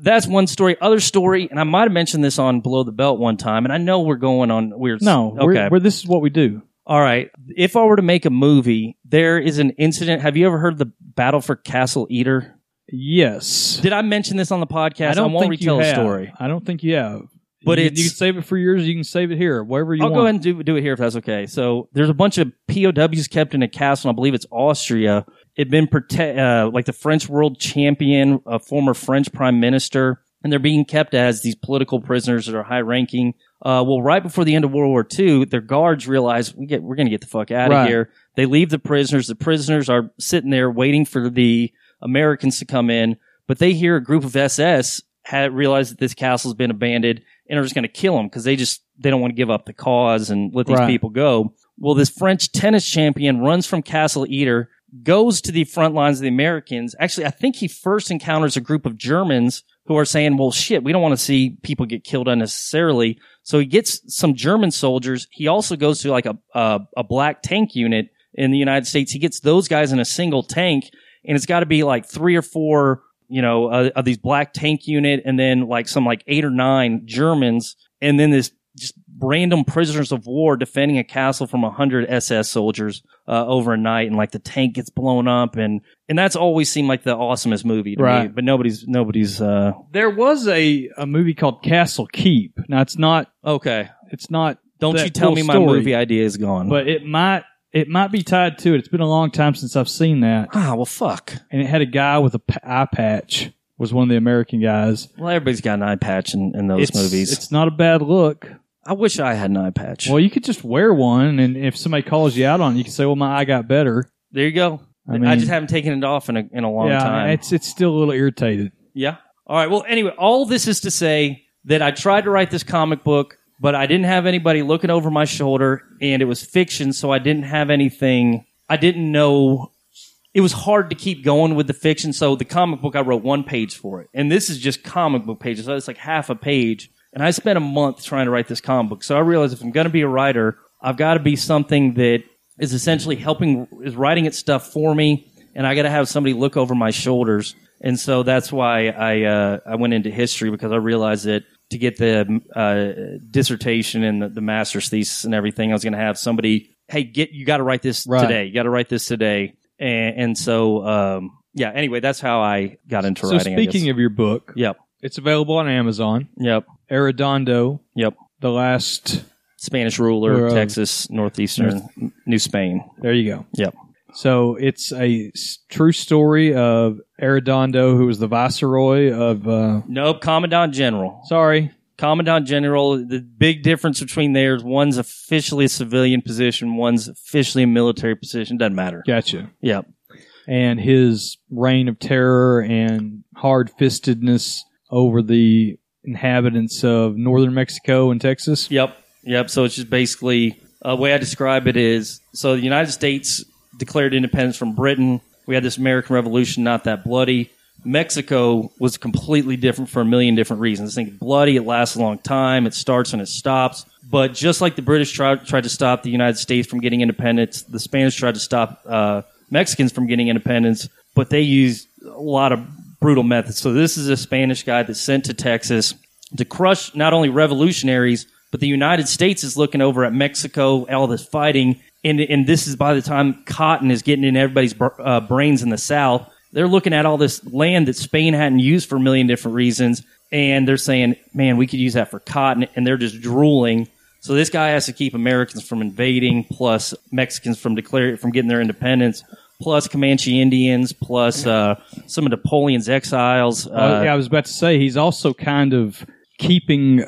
that's one story. Other story, and I might have mentioned this on Below the Belt one time, and I know we're going on weird. No, okay. we're, we're, this is what we do. All right. If I were to make a movie, there is an incident. Have you ever heard of the Battle for Castle Itter? Yes. Did I mention this on the podcast? I don't won't think retell you the have. story. I don't think you have. But you, it's- you can save it for yours. You can save it here, wherever you I'll want. go ahead and do, do it here if that's okay. So there's a bunch of POWs kept in a castle. and I believe it's Austria. It'd been prote- uh, like the French world champion, a former French prime minister, and they're being kept as these political prisoners that are high ranking. Uh, well, right before the end of World War II, their guards realize we get we're going to get the fuck out of Right. here. They leave the prisoners. The prisoners are sitting there waiting for the Americans to come in, but they hear a group of SS had realized that this castle's been abandoned and are just going to kill them because they just they don't want to give up the cause and let these Right. people go. Well, this French tennis champion runs from Castle Itter, goes to the front lines of the Americans. Actually, I think he first encounters a group of Germans who are saying, "Well, shit, we don't want to see people get killed unnecessarily." So he gets some German soldiers. He also goes to like a a, a black tank unit in the United States. He gets those guys in a single tank, and it's got to be like three or four you know, uh, of these black tank unit and then like some like eight or nine Germans and then this just random prisoners of war defending a castle from a hundred SS soldiers, uh, overnight and like the tank gets blown up and, and that's always seemed like the awesomest movie to me, Right. but nobody's, nobody's, uh, There was a, a movie called Castle Keep. Now it's not. Okay. It's not. don't that you tell full me my story, movie idea is gone. But it might. It might be tied to it. It's been a long time since I've seen that. ah, well, fuck. And it had a guy with a p- eye patch. Was one of the American guys. Well, everybody's got an eye patch in, in those it's, movies. It's not a bad look. I wish I had an eye patch. Well, you could just wear one, and if somebody calls you out on, it, you can say, "Well, my eye got better." there you go. I I, just haven't taken it off in a, in a long yeah, time. it's it's still a little irritated. Yeah. All right. Well, anyway, all this is to say that I tried to write this comic book, but I didn't have anybody looking over my shoulder, and it was fiction, so I didn't have anything. I didn't know. It was hard to keep going with the fiction, so the comic book I wrote one page for it, and this is just comic book pages, so it's like half a page. And I spent a month trying to write this comic book, so I realized if I'm going to be a writer, I've got to be something that is essentially helping, is writing its stuff for me, and I got to have somebody look over my shoulders. And so that's why I uh, I went into history because I realized that to get the uh, dissertation and the, the master's thesis and everything, I was going to have somebody, hey, get you got to write this Right. today. You got to write this today. And, and so um, yeah. Anyway, that's how I got into So writing. Speaking of your book, yep, it's available on Amazon. yep, Arredondo, yep. the last. Spanish ruler, Or, uh, Texas, northeastern, New Spain. There you go. Yep. So it's a s- true story of Arredondo, who was the viceroy of. Uh, Nope, Commandant General. sorry, Commandant General, the big difference between theirs, one's officially a civilian position, one's officially a military position. Doesn't matter. gotcha. Yep. And his reign of terror and hard fistedness over the inhabitants of northern Mexico and Texas. Yep. Yep. So it's just basically uh, the way I describe it is so the United States declared independence from Britain. We had this American Revolution, not that bloody. Mexico was completely different for a million different reasons. I think bloody, it lasts a long time, it starts and it stops. But just like the British tried, tried to stop the United States from getting independence, the Spanish tried to stop uh, Mexicans from getting independence, but they used a lot of brutal methods. So this is a Spanish guy that's sent to Texas to crush not only revolutionaries, but the United States is looking over at Mexico, all this fighting. And, and this is by the time cotton is getting in everybody's uh, brains in the South. They're looking at all this land that Spain hadn't used for a million different reasons. And they're saying, man, we could use that for cotton. And they're just drooling. So this guy has to keep Americans from invading, plus Mexicans from declaring, from getting their independence, plus Comanche Indians, plus uh, some of Napoleon's exiles. Uh, Oh, yeah, I was about to say he's also kind of keeping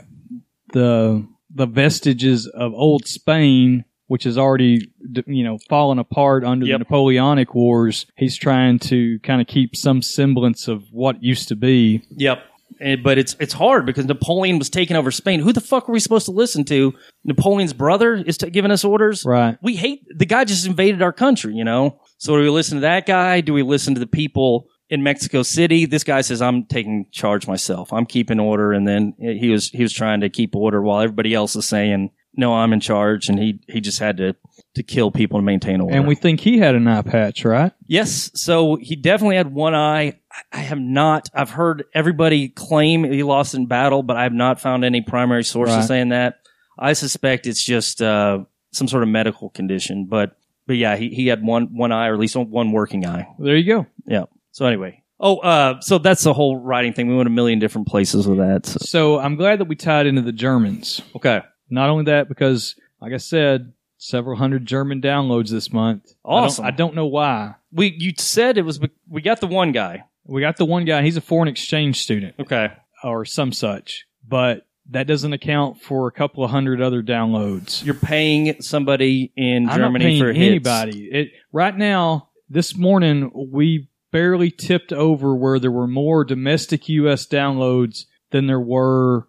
the the vestiges of old Spain, which has already you know fallen apart under the Napoleonic Wars. He's trying to kind of keep some semblance of what used to be. Yep. And- but it's it's hard because Napoleon was taking over Spain. Who the fuck were we supposed to listen to? Napoleon's brother is t- giving us orders. Right. We hate the guy just invaded our country. You know. So do we listen to that guy? Do we listen to the people in Mexico City? This guy says I'm taking charge myself. I'm keeping order, and then he was he was trying to keep order while everybody else is saying no, I'm in charge, and he he just had to to kill people to maintain order. And we think he had an eye patch, right? Yes, so he definitely had one eye. I have not. I've heard everybody claim he lost in battle, but I have not found any primary sources Right. saying that. I suspect it's just uh, some sort of medical condition, but but yeah, he, he had one one eye, or at least one working eye. There you go. Yeah. So anyway, oh, uh, so that's the whole writing thing. We went a million different places with that. So. So I'm glad that we tied into the Germans. Okay. Not only that, because like I said, several hundred German downloads this month. Awesome. I don't, I don't know why. We you said it was we got the one guy. We got the one guy. He's a foreign exchange student. Okay. Or some such. But that doesn't account for a couple of hundred other downloads. You're paying somebody in I'm not Germany paying for hits. anybody. It, right now, this morning, we barely tipped over where there were more domestic U.S. downloads than there were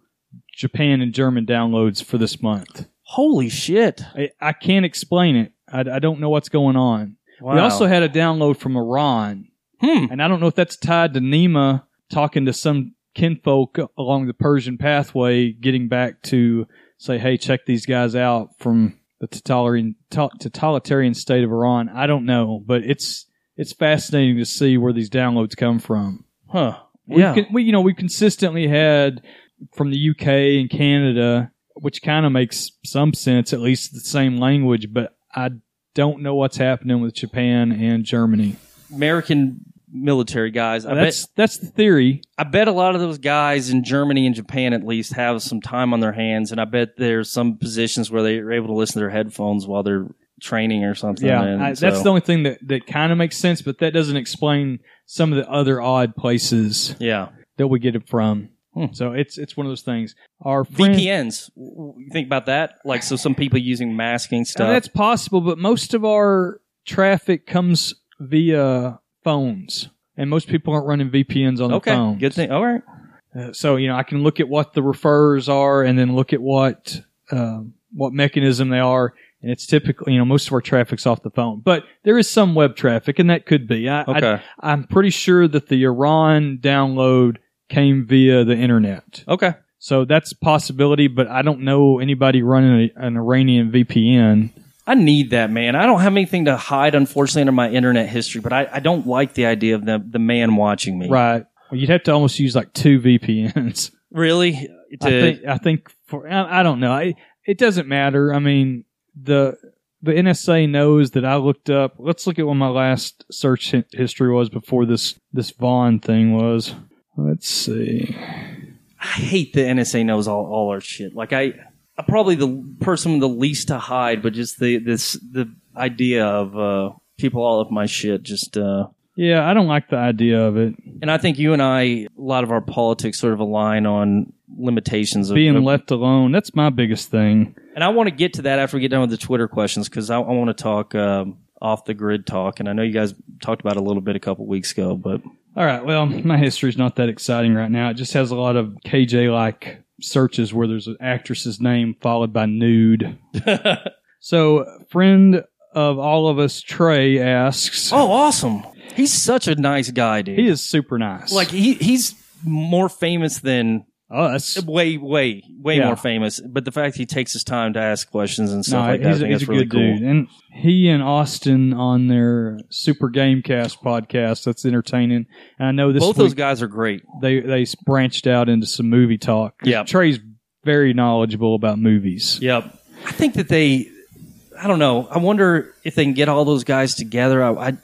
Japan and German downloads for this month. Holy shit. I, I can't explain it. I, I don't know what's going on. We also had a download from Iran. Hmm. And I don't know if that's tied to Nima talking to some kinfolk along the Persian pathway, getting back to say, hey, check these guys out from the totalitarian, totalitarian state of Iran. I don't know, but it's it's fascinating to see where these downloads come from. Huh. We've Yeah. con- we, you know, we've consistently had from the UK and Canada, which kind of makes some sense, at least the same language, but I don't know what's happening with Japan and Germany. American military guys. I that's bet that's the theory. I bet a lot of those guys in Germany and Japan at least have some time on their hands, and I bet there's some positions where they're able to listen to their headphones while they're training or something. Yeah, and I, so- that's the only thing that, that kind of makes sense, but that doesn't explain some of the other odd places yeah. that we get it from. Hmm. So it's it's one of those things. Our friend, VPNs. You think about that? Like, so some people using masking Now, stuff. that's possible, but most of our traffic comes via phones, and most people aren't running VPNs on okay. the phone. Good thing. All right. Uh, so you know, I can look at what the referrers are, and then look at what uh, what mechanism they are, and it's typically you know most of our traffic's off the phone, but there is some web traffic, and that could be. I, Okay. I, I'm pretty sure that the Iran download came via the internet. Okay. So that's a possibility, but I don't know anybody running a, an Iranian VPN. I need that, man. I don't have anything to hide, unfortunately, under my internet history, but I, I don't like the idea of the, the man watching me. Right. Well, you'd have to almost use like two VPNs. Really? I think I think for I, I don't know. I, it doesn't matter. I mean the the NSA knows that I looked up. Let's look at what my last search history was before this this Vaughn thing was. Let's see. I hate the NSA knows all, all our shit. Like I, probably the person with the least to hide, but just the this the idea of uh, people all of my shit just. Uh, Yeah, I don't like the idea of it. and I think you and I, a lot of our politics sort of align on limitations of Being of- left alone, that's my biggest thing. And I want to get to that after we get done with the Twitter questions because I, I want to talk um, off the grid talk, and I know you guys talked about it a little bit a couple weeks ago, but All right, well, my history's not that exciting right now. It just has a lot of KJ like searches where there's an actress's name followed by nude. so, friend of all of us, Trey asks. Oh, awesome! He's such a nice guy, dude. He is super nice. like he he's more famous than Oh, us. Uh, way way way Yeah. more famous. But the fact he takes his time to ask questions and stuff like that, I he's, a- think he's that's a really good cool. dude. And he and Austin on their Super Gamecast podcast, that's entertaining. And I know this Both week those guys are great. they they branched out into some movie talk. Yeah. Trey's very knowledgeable about movies. Yep. I think that they, I don't know. I wonder if they can get all those guys together. I, I,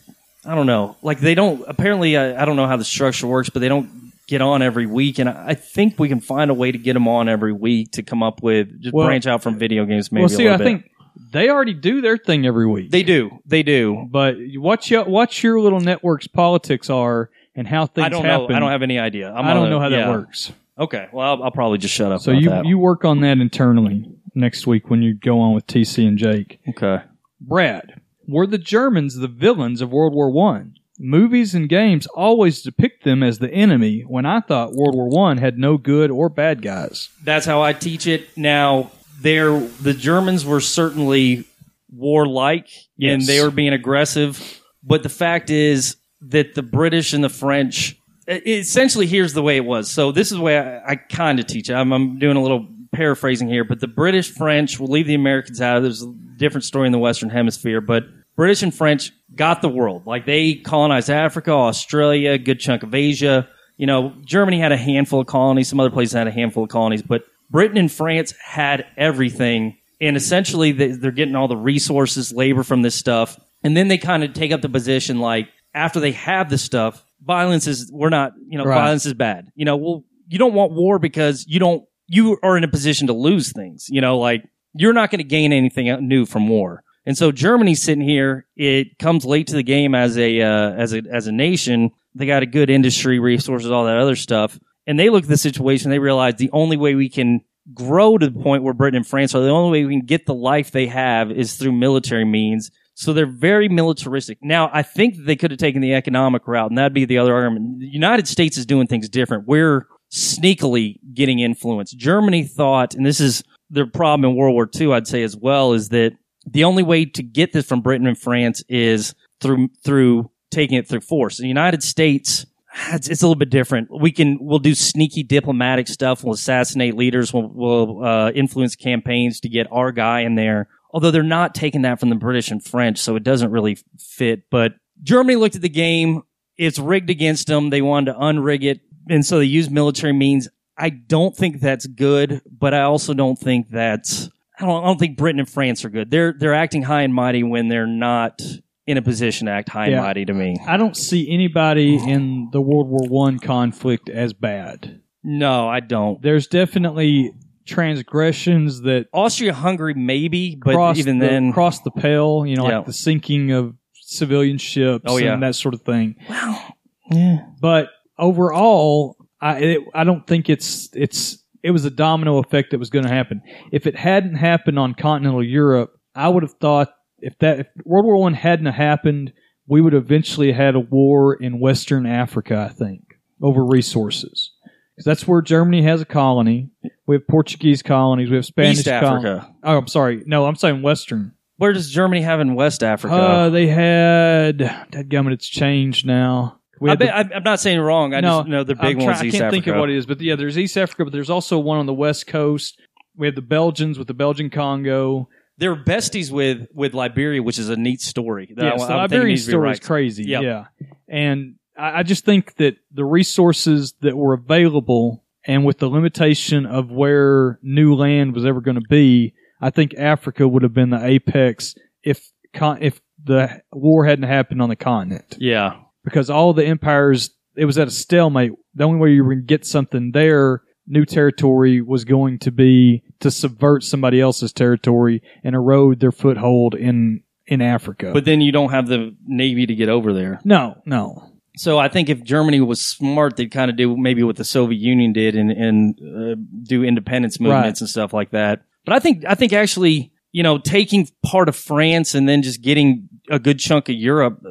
I don't know. Like they don't. Apparently, I, I don't know how the structure works, but they don't get on every week, and I, think we can find a way to get them on every week to come up with just Well- branch out from video games. Maybe well, see, I bit. think they already do their thing every week. they do. They do. But what your what your little network's politics are and how things I don't happen. know. I don't have any idea. I'm I don't on know how that works. Okay. Well, I'll, I'll probably just shut up. So about you that. you work on that internally next week when you go on with TC and Jake. okay? Brad, were the Germans the villains of World War One? Movies and games always depict them as the enemy when I thought World War One had no good or bad guys. That's how I teach it. Now, there the Germans were certainly warlike and they were being aggressive, but the fact is that the British and the French essentially here's the way it was. So this is the way I, I kind of teach it. I'm, I'm doing a little paraphrasing here, but the British French will leave the Americans out. There's a different story in the Western Hemisphere, but British and French got the world. Like they colonized Africa, Australia, a good chunk of Asia. You know, Germany had a handful of colonies. Some other places had a handful of colonies, but Britain and France had everything. And essentially, they- they're getting all the resources, labor from this stuff. And then they kind of take up the position like, after they have the stuff, violence is, we're not, you know, Right. violence is bad. You know, well, you don't want war because you don't, you are in a position to lose things. You know, like, you're not going to gain anything new from war. And so Germany's sitting here. It comes late to the game as a uh, as a as a nation. They got a good industry, resources, all that other stuff. And they look at the situation. They realize the only way we can grow to the point where Britain and France are the only way we can get the life they have is through military means. So they're very militaristic. Now, I think they could have taken the economic route, and that'd be the other argument. The United States is doing things different. We're sneakily getting influence. Germany thought, and this is their problem in World War II, I'd say as well, is that the only way to get this from Britain and France is through through taking it through force. The United States, it's, it's a little bit different. We can we'll do sneaky diplomatic stuff. We'll assassinate leaders. We'll, we'll uh, influence campaigns to get our guy in there. Although they're not taking that from the British and French, so it doesn't really fit. But Germany looked at the game. It's rigged against them. They wanted to unrig it, and so they used military means. I don't think that's good, but I also don't think that's I don't, I don't think Britain and France are good. They're they're acting high and mighty when they're not in a position to act high Yeah. and mighty to me. I don't see anybody in the World War One conflict as bad. No, I don't. There's definitely transgressions that Austria Hungary maybe, but cross even the, then cross the pale. You know, Yeah. like the sinking of civilian ships Oh, yeah. and that sort of thing. Wow. Yeah. But overall, I it, I don't think it's it's it was a domino effect that was going to happen. If it hadn't happened on continental Europe, I would have thought if that if World War One hadn't happened, we would eventually have had a war in Western Africa. I think over resources because that's where Germany has a colony. We have Portuguese colonies. We have Spanish East Africa. Oh, I'm sorry. No, I'm saying Western. Where does Germany have in West Africa? Uh, they had. Dadgummit, it's changed now. We I had the- bet, I, I'm not saying wrong. I just know the big I'm try- ones. I can't Africa. think of what it is, but yeah, there's East Africa, but there's also one on the West Coast. We have the Belgians with the Belgian Congo. They're besties with with Liberia, which is a neat story. that Yes, I the Liberian needs to be story right. is crazy. Yep. Yeah, and I, I just think that the resources that were available, and with the limitation of where new land was ever going to be, I think Africa would have been the apex if if the war hadn't happened on the continent. Yeah, because all the empires it was at a stalemate. The only way you were going to get something there, new territory, was going to be to subvert somebody else's territory and erode their foothold in in Africa. but then you don't have the navy to get over there. no, no, So I think if Germany was smart, they'd kind of do maybe what the Soviet Union did and and uh, do independence movements Right. and stuff like that. But I think I think actually, you know, taking part of France and then just getting a good chunk of Europe.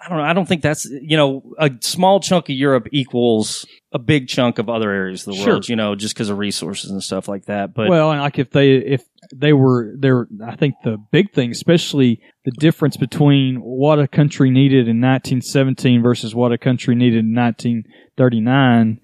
I don't know. I don't think that's you know a small chunk of Europe equals a big chunk of other areas of the Sure. world. You know, just because of resources and stuff like that. But well, and like if they if they were there, I think the big thing, especially the difference between what a country needed in 1917 versus what a country needed in 1939,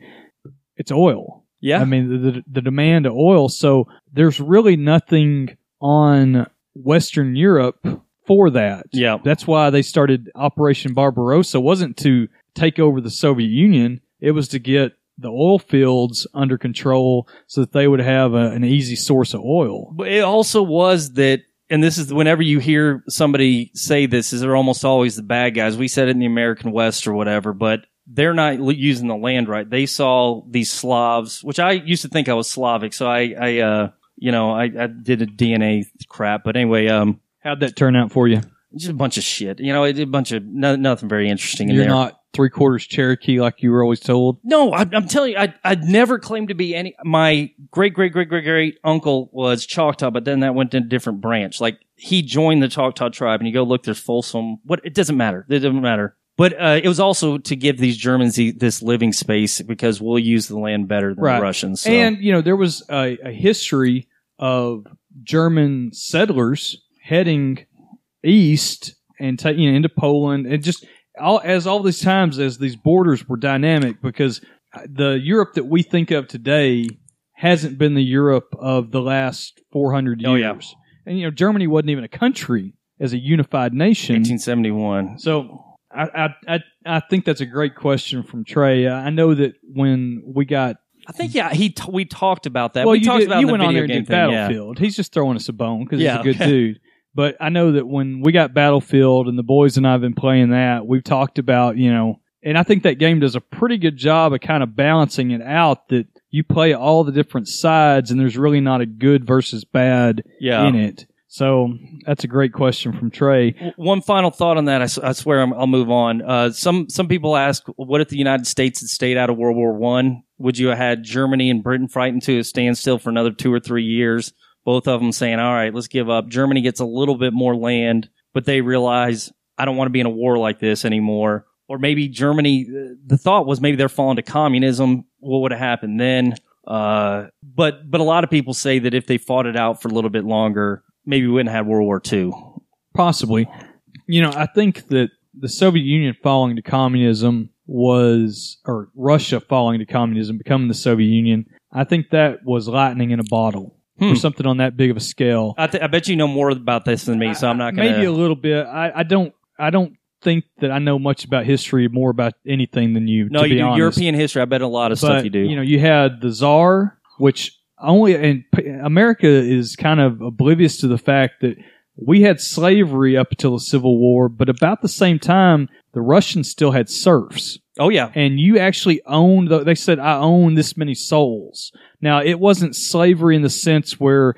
it's oil. Yeah. I mean, the, the, the demand of oil. So there's really nothing on Western Europe for that. Yeah. That's why they started Operation Barbarossa wasn't to take over the Soviet Union. It was to get the oil fields under control so that they would have a, an easy source of oil. But it also was that, and this is whenever you hear somebody say this, is they're almost always the bad guys. We said it in the American West or whatever, but they're not l- using the land right. They saw these Slavs, which I used to think I was Slavic, so I, I, uh, you know, I, I did a DNA crap. But anyway, um, How'd that turn out for you? just a bunch of shit. You know, it, a bunch of no, nothing very interesting in You're there. not three quarters Cherokee like you were always told. No, I, I'm telling you, I, I'd never claimed to be any. My great, great, great, great, great uncle was Choctaw, but then that went to a different branch. Like he joined the Choctaw tribe, and you go look, there's Folsom. What? It doesn't matter. It doesn't matter. But uh, it was also to give these Germans the, this living space because we'll use the land better than the Russians. So. And you know there was a, a history of German settlers heading east and taking you know, into Poland, and just all, as all these times as these borders were dynamic because the Europe that we think of today hasn't been the Europe of the last 400 years. Oh, yeah. And you know Germany wasn't even a country as a unified nation. 1871. So I, I I think that's a great question from Trey. I know that when we got I think yeah, he t- we talked about that. well, we you, talked did, about you the went on there and did thing, yeah. Battlefield. He's just throwing us a bone because Yeah, he's a good okay. dude. But I know that when we got Battlefield and the boys and I have been playing that, we've talked about you know, and I think that game does a pretty good job of kind of balancing it out that you play all the different sides and there's really not a good versus bad Yeah. in it. So that's a great question from Trey. One final thought on that. I, s- I swear I'm, I'll move on. Uh, some some people ask, what if the United States had stayed out of World War One? Would you have had Germany and Britain fighting to a standstill for another two or three years? Both of them saying, "All right, let's give up." Germany gets a little bit more land, but they realize I don't want to be in a war like this anymore. Or maybe Germany. The thought was maybe they're falling to communism. What would have happened then? Uh, but but a lot of people say that if they fought it out for a little bit longer, maybe we wouldn't have World War II. Possibly. You know, I think that the Soviet Union falling to communism was, or Russia falling to communism, becoming the Soviet Union, I think that was lightning in a bottle Hmm. for something on that big of a scale. I, th- I bet you know more about this than me, so I'm not gonna. Maybe a little bit. I, I don't, I don't think that I know much about history, more about anything than you. no, to you do honest. European history. I bet a lot of but, stuff you do. You know, you had the Czar, which only and P- America is kind of oblivious to the fact that we had slavery up until the Civil War, but about the same time, the Russians still had serfs. Oh yeah, And you actually owned, the, they said, I own this many souls. Now, it wasn't slavery in the sense where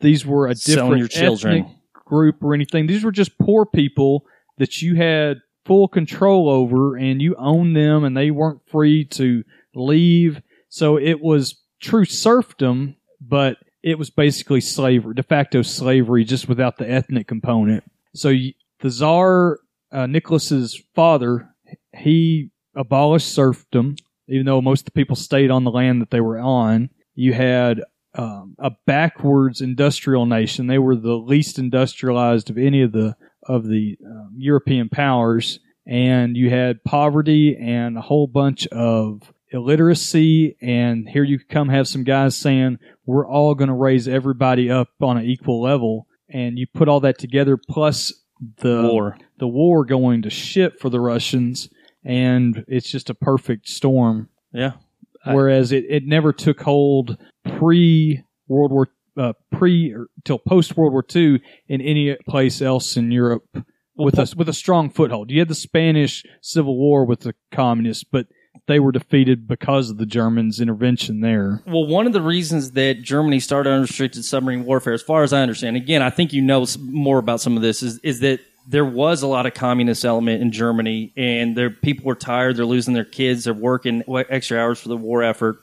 these were a different ethnic group or anything. These were just poor people that you had full control over and you owned them and they weren't free to leave. So it was true serfdom, but it was basically slavery, de facto slavery, just without the ethnic component. So the Tsar, uh, Nicholas's father, he abolished serfdom, even though most of the people stayed on the land that they were on. You had um, a backwards industrial nation. They were the least industrialized of any of the of the um, European powers, and you had poverty and a whole bunch of illiteracy. And here you come have some guys saying we're all going to raise everybody up on an equal level, and you put all that together plus the War. the war going to shit for the Russians, and it's just a perfect storm. yeah. I- Whereas it, it never took hold pre World War uh, pre or till post World War II in any place else in Europe with a with a strong foothold. You had the Spanish Civil War with the communists, but they were defeated because of the Germans' intervention there. Well, one of the reasons that Germany started unrestricted submarine warfare, as far as I understand, again, I think you know more about some of this, is is that there was a lot of communist element in Germany, and their people were tired. They're losing their kids. They're working extra hours for the war effort,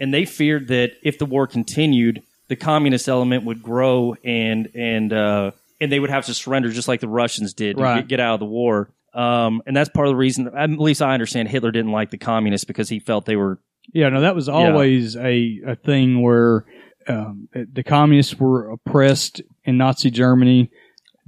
and they feared that if the war continued, the communist element would grow and and uh, and they would have to surrender, just like the Russians did Right. get, get out of the war. Um, and that's part of the reason. At least I understand Hitler didn't like the communists because he felt they were Yeah, no, that was always a, a thing where um, the communists were oppressed in Nazi Germany.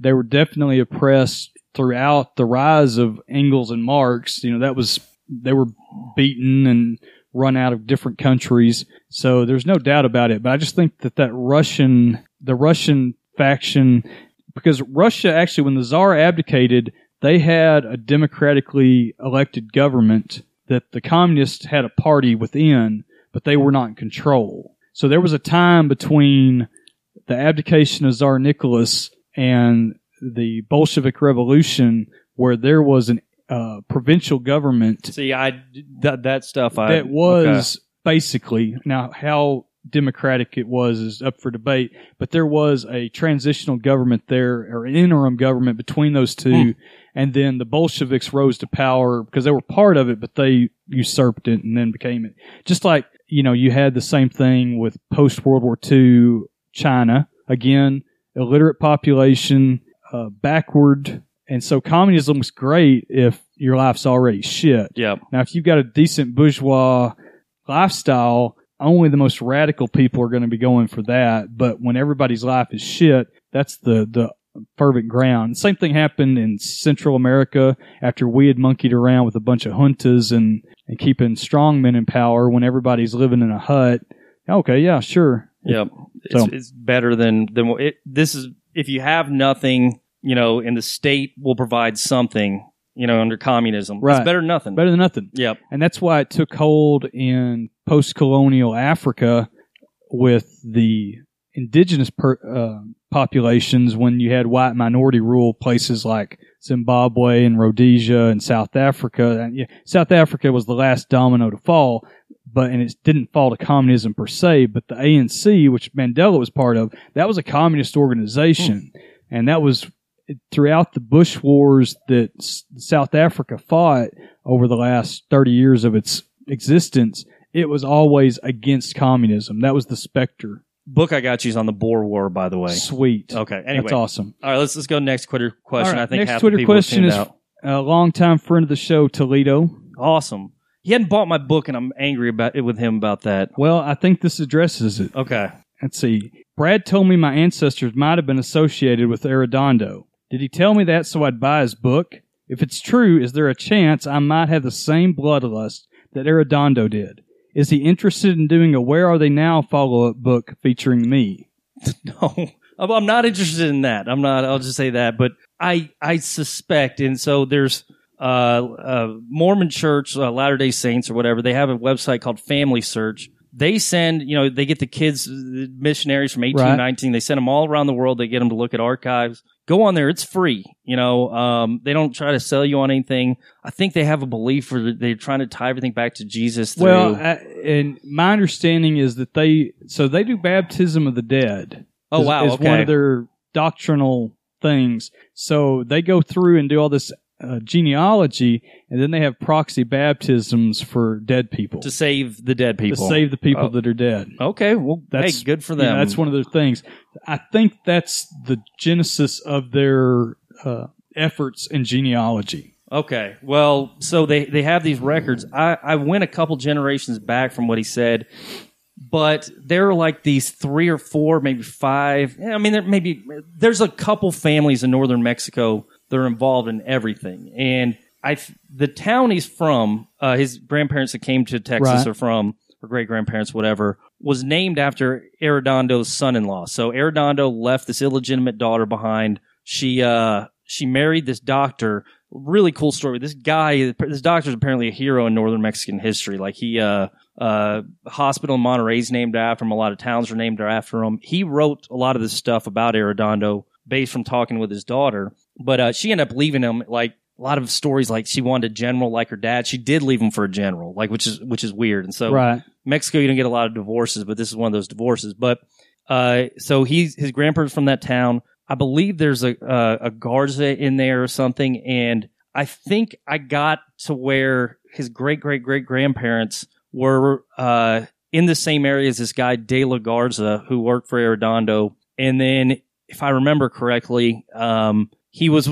They were definitely oppressed throughout the rise of Engels and Marx. You know, that was they were beaten and run out of different countries. So there's no doubt about it. But I just think that that Russian, the Russian faction, because Russia actually, when the Tsar abdicated, they had a democratically elected government that the communists had a party within, but they were not in control. So there was a time between the abdication of Tsar Nicholas and the Bolshevik Revolution where there was an uh, provincial government See, I that that stuff I that was basically now how democratic it was is up for debate, but there was a transitional government there or an interim government between those two, and then the Bolsheviks rose to power because they were part of it, but they usurped it and then became it. Just like you know, you had the same thing with post World War II China again, illiterate population, uh, backward. And so communism's great if your life's already shit. Yep. Now, if you've got a decent bourgeois lifestyle, only the most radical people are going to be going for that. But when everybody's life is shit, that's the, the fervent ground. Same thing happened in Central America after we had monkeyed around with a bunch of juntas and, and keeping strongmen in power when everybody's living in a hut. Okay, yeah, sure. Yep. So- It's, it's better than than it, this is. If you have nothing, you know, and the state will provide something, you know, under communism, Right. it's better than nothing. Better than nothing. Yep. And that's why it took hold in post colonial Africa with the indigenous per, uh, populations when you had white minority rule places like Zimbabwe and Rhodesia and South Africa. And yeah, South Africa was the last domino to fall, but and it didn't fall to communism per se. But the ANC, which Mandela was part of, that was a communist organization, hmm. and that was throughout the Bush wars that S- South Africa fought over the last 30 years of its existence, it was always against communism. That was the specter. Book I got you is on the Boer War, by the way. Sweet. Okay. Anyway, That's awesome. All right, let's let's go next Twitter question. Right, I think next Twitter the people have question is out. a longtime friend of the show, Toledo. Awesome. He hadn't bought my book, and I'm angry about it with him about that. Well, I think this addresses it. Okay. Let's see. Brad told me my ancestors might have been associated with Arredondo. Did he tell me that so I'd buy his book? If it's true, is there a chance I might have the same bloodlust that Arredondo did? Is he interested in doing a Where Are They Now follow up book featuring me? No, I'm not interested in that. I'm not. I'll just say that. But I I suspect, and so there's uh, uh Mormon Church, uh, Latter Day Saints, or whatever. They have a website called Family Search. They send, you know, they get the kids, the missionaries from 1819. They send them all around the world. They get them to look at archives. Go on there. It's free. You know, um, they don't try to sell you on anything. I think they have a belief where they're trying to tie everything back to Jesus. Through, Well, I, and my understanding is that they so they do baptism of the dead. Oh, is- wow, Is one of their doctrinal things. So they go through and do all this uh, genealogy, and then they have proxy baptisms for dead people to save the dead people. to save the people Oh. that are dead. Okay, well, That's hey, good for you know, them. that's one of their things. I think that's the genesis of their uh, efforts in genealogy. Okay. Well, so they, they have these records. I, I went a couple generations back from what he said, but there are like these three or four, maybe five. I mean, there maybe there's a couple families in northern Mexico that are involved in everything. And I, the town he's from, uh, his grandparents that came to Texas Right. are from, or great grandparents, whatever, was named after Arredondo's son-in-law. So Arredondo left this illegitimate daughter behind. She, uh, she married this doctor. Really cool story. This guy, this doctor's apparently a hero in northern Mexican history. Like he, uh, uh, hospital in Monterrey's named after him. A lot of towns are named after him. He wrote a lot of this stuff about Arredondo based from talking with his daughter. But uh, she ended up leaving him. Like a lot of stories, like she wanted a general like her dad. She did leave him for a general, like which is which is weird. And so Right. Mexico, you don't get a lot of divorces, but this is one of those divorces. But uh, so he's his grandparents from that town. I believe there's a uh, a Garza in there or something, and I think I got to where his great great great grandparents were uh, in the same area as this guy De La Garza who worked for Arredondo, and then if I remember correctly, um, he was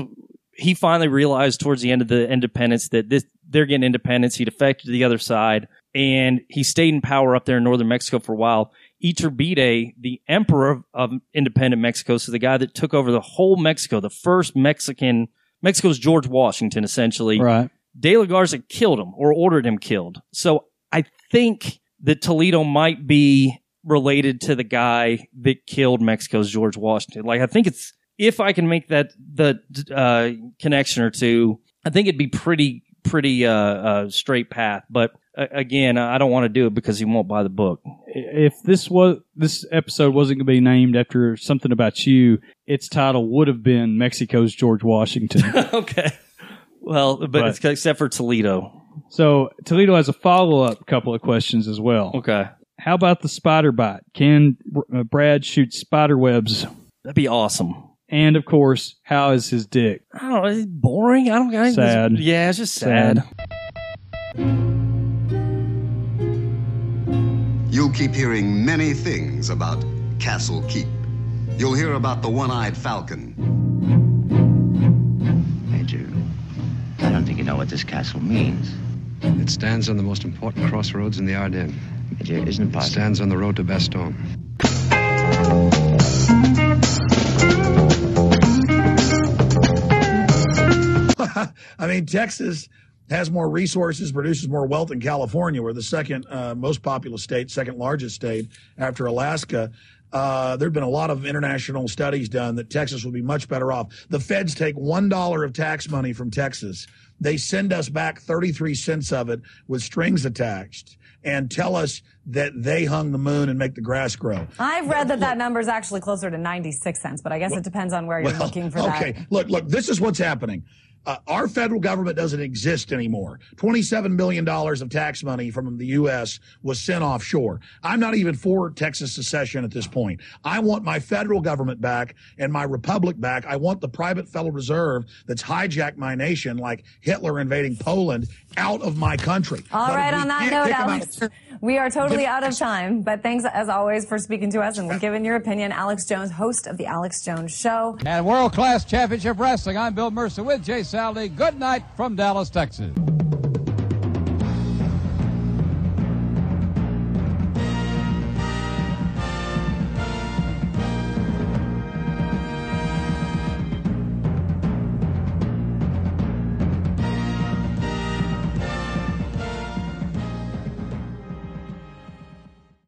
he finally realized towards the end of the independence that this they're getting independence. He defected to the other side, and he stayed in power up there in northern Mexico for a while. Iturbide, the emperor of, of independent Mexico, so the guy that took over the whole Mexico, the first Mexican, Mexico's George Washington, essentially. Right. De la Garza killed him or ordered him killed. So I think that Toledo might be related to the guy that killed Mexico's George Washington. Like I think it's if I can make that the uh, connection or two, I think it'd be pretty pretty uh, uh, straight path. But uh, again, I don't want to do it because he won't buy the book. If this was this episode wasn't going to be named after something about you, its title would have been Mexico's George Washington. okay. Well, but, But- it's, except for Toledo. so Toledo has a follow up couple of questions as well. Okay. How about the spider bite? Can uh, Brad shoot spider webs? That'd be awesome. And of course, how is his dick? I don't know. It's boring. I don't. I, Sad. Yeah, it's just sad. You'll keep hearing many things about Castle Keep. You'll hear about the one-eyed falcon. Major, I don't think you know what this castle means. It stands on the most important crossroads in the Ardennes. Major, isn't it It possible? stands on the road to Bastogne. I mean, Texas has more resources, produces more wealth than California. We're the second uh, most populous state, second largest state after Alaska. Uh, there have been a lot of international studies done that Texas will be much better off. The feds take $1 of tax money from Texas. They send us back 33 cents of it with strings attached and tell us that they hung the moon and make the grass grow. I've read that that number is actually closer to 96 cents, but I guess it depends on where you're Well, looking for okay, that. Okay, look, look, this is what's happening. Uh, our federal government doesn't exist anymore. $27 billion of tax money from the U.S. was sent offshore. I'm not even for Texas secession at this point. I want my federal government back and my republic back. I want the private Federal Reserve that's hijacked my nation, like Hitler invading Poland, out of my country. All But right, we on that note, kick 'em out- Alex, we are totally out of time, but thanks as always for speaking to us and giving your opinion. Alex Jones, host of The Alex Jones Show. And World Class Championship Wrestling, I'm Bill Mercer with Jay Saldy. Good night from Dallas, Texas.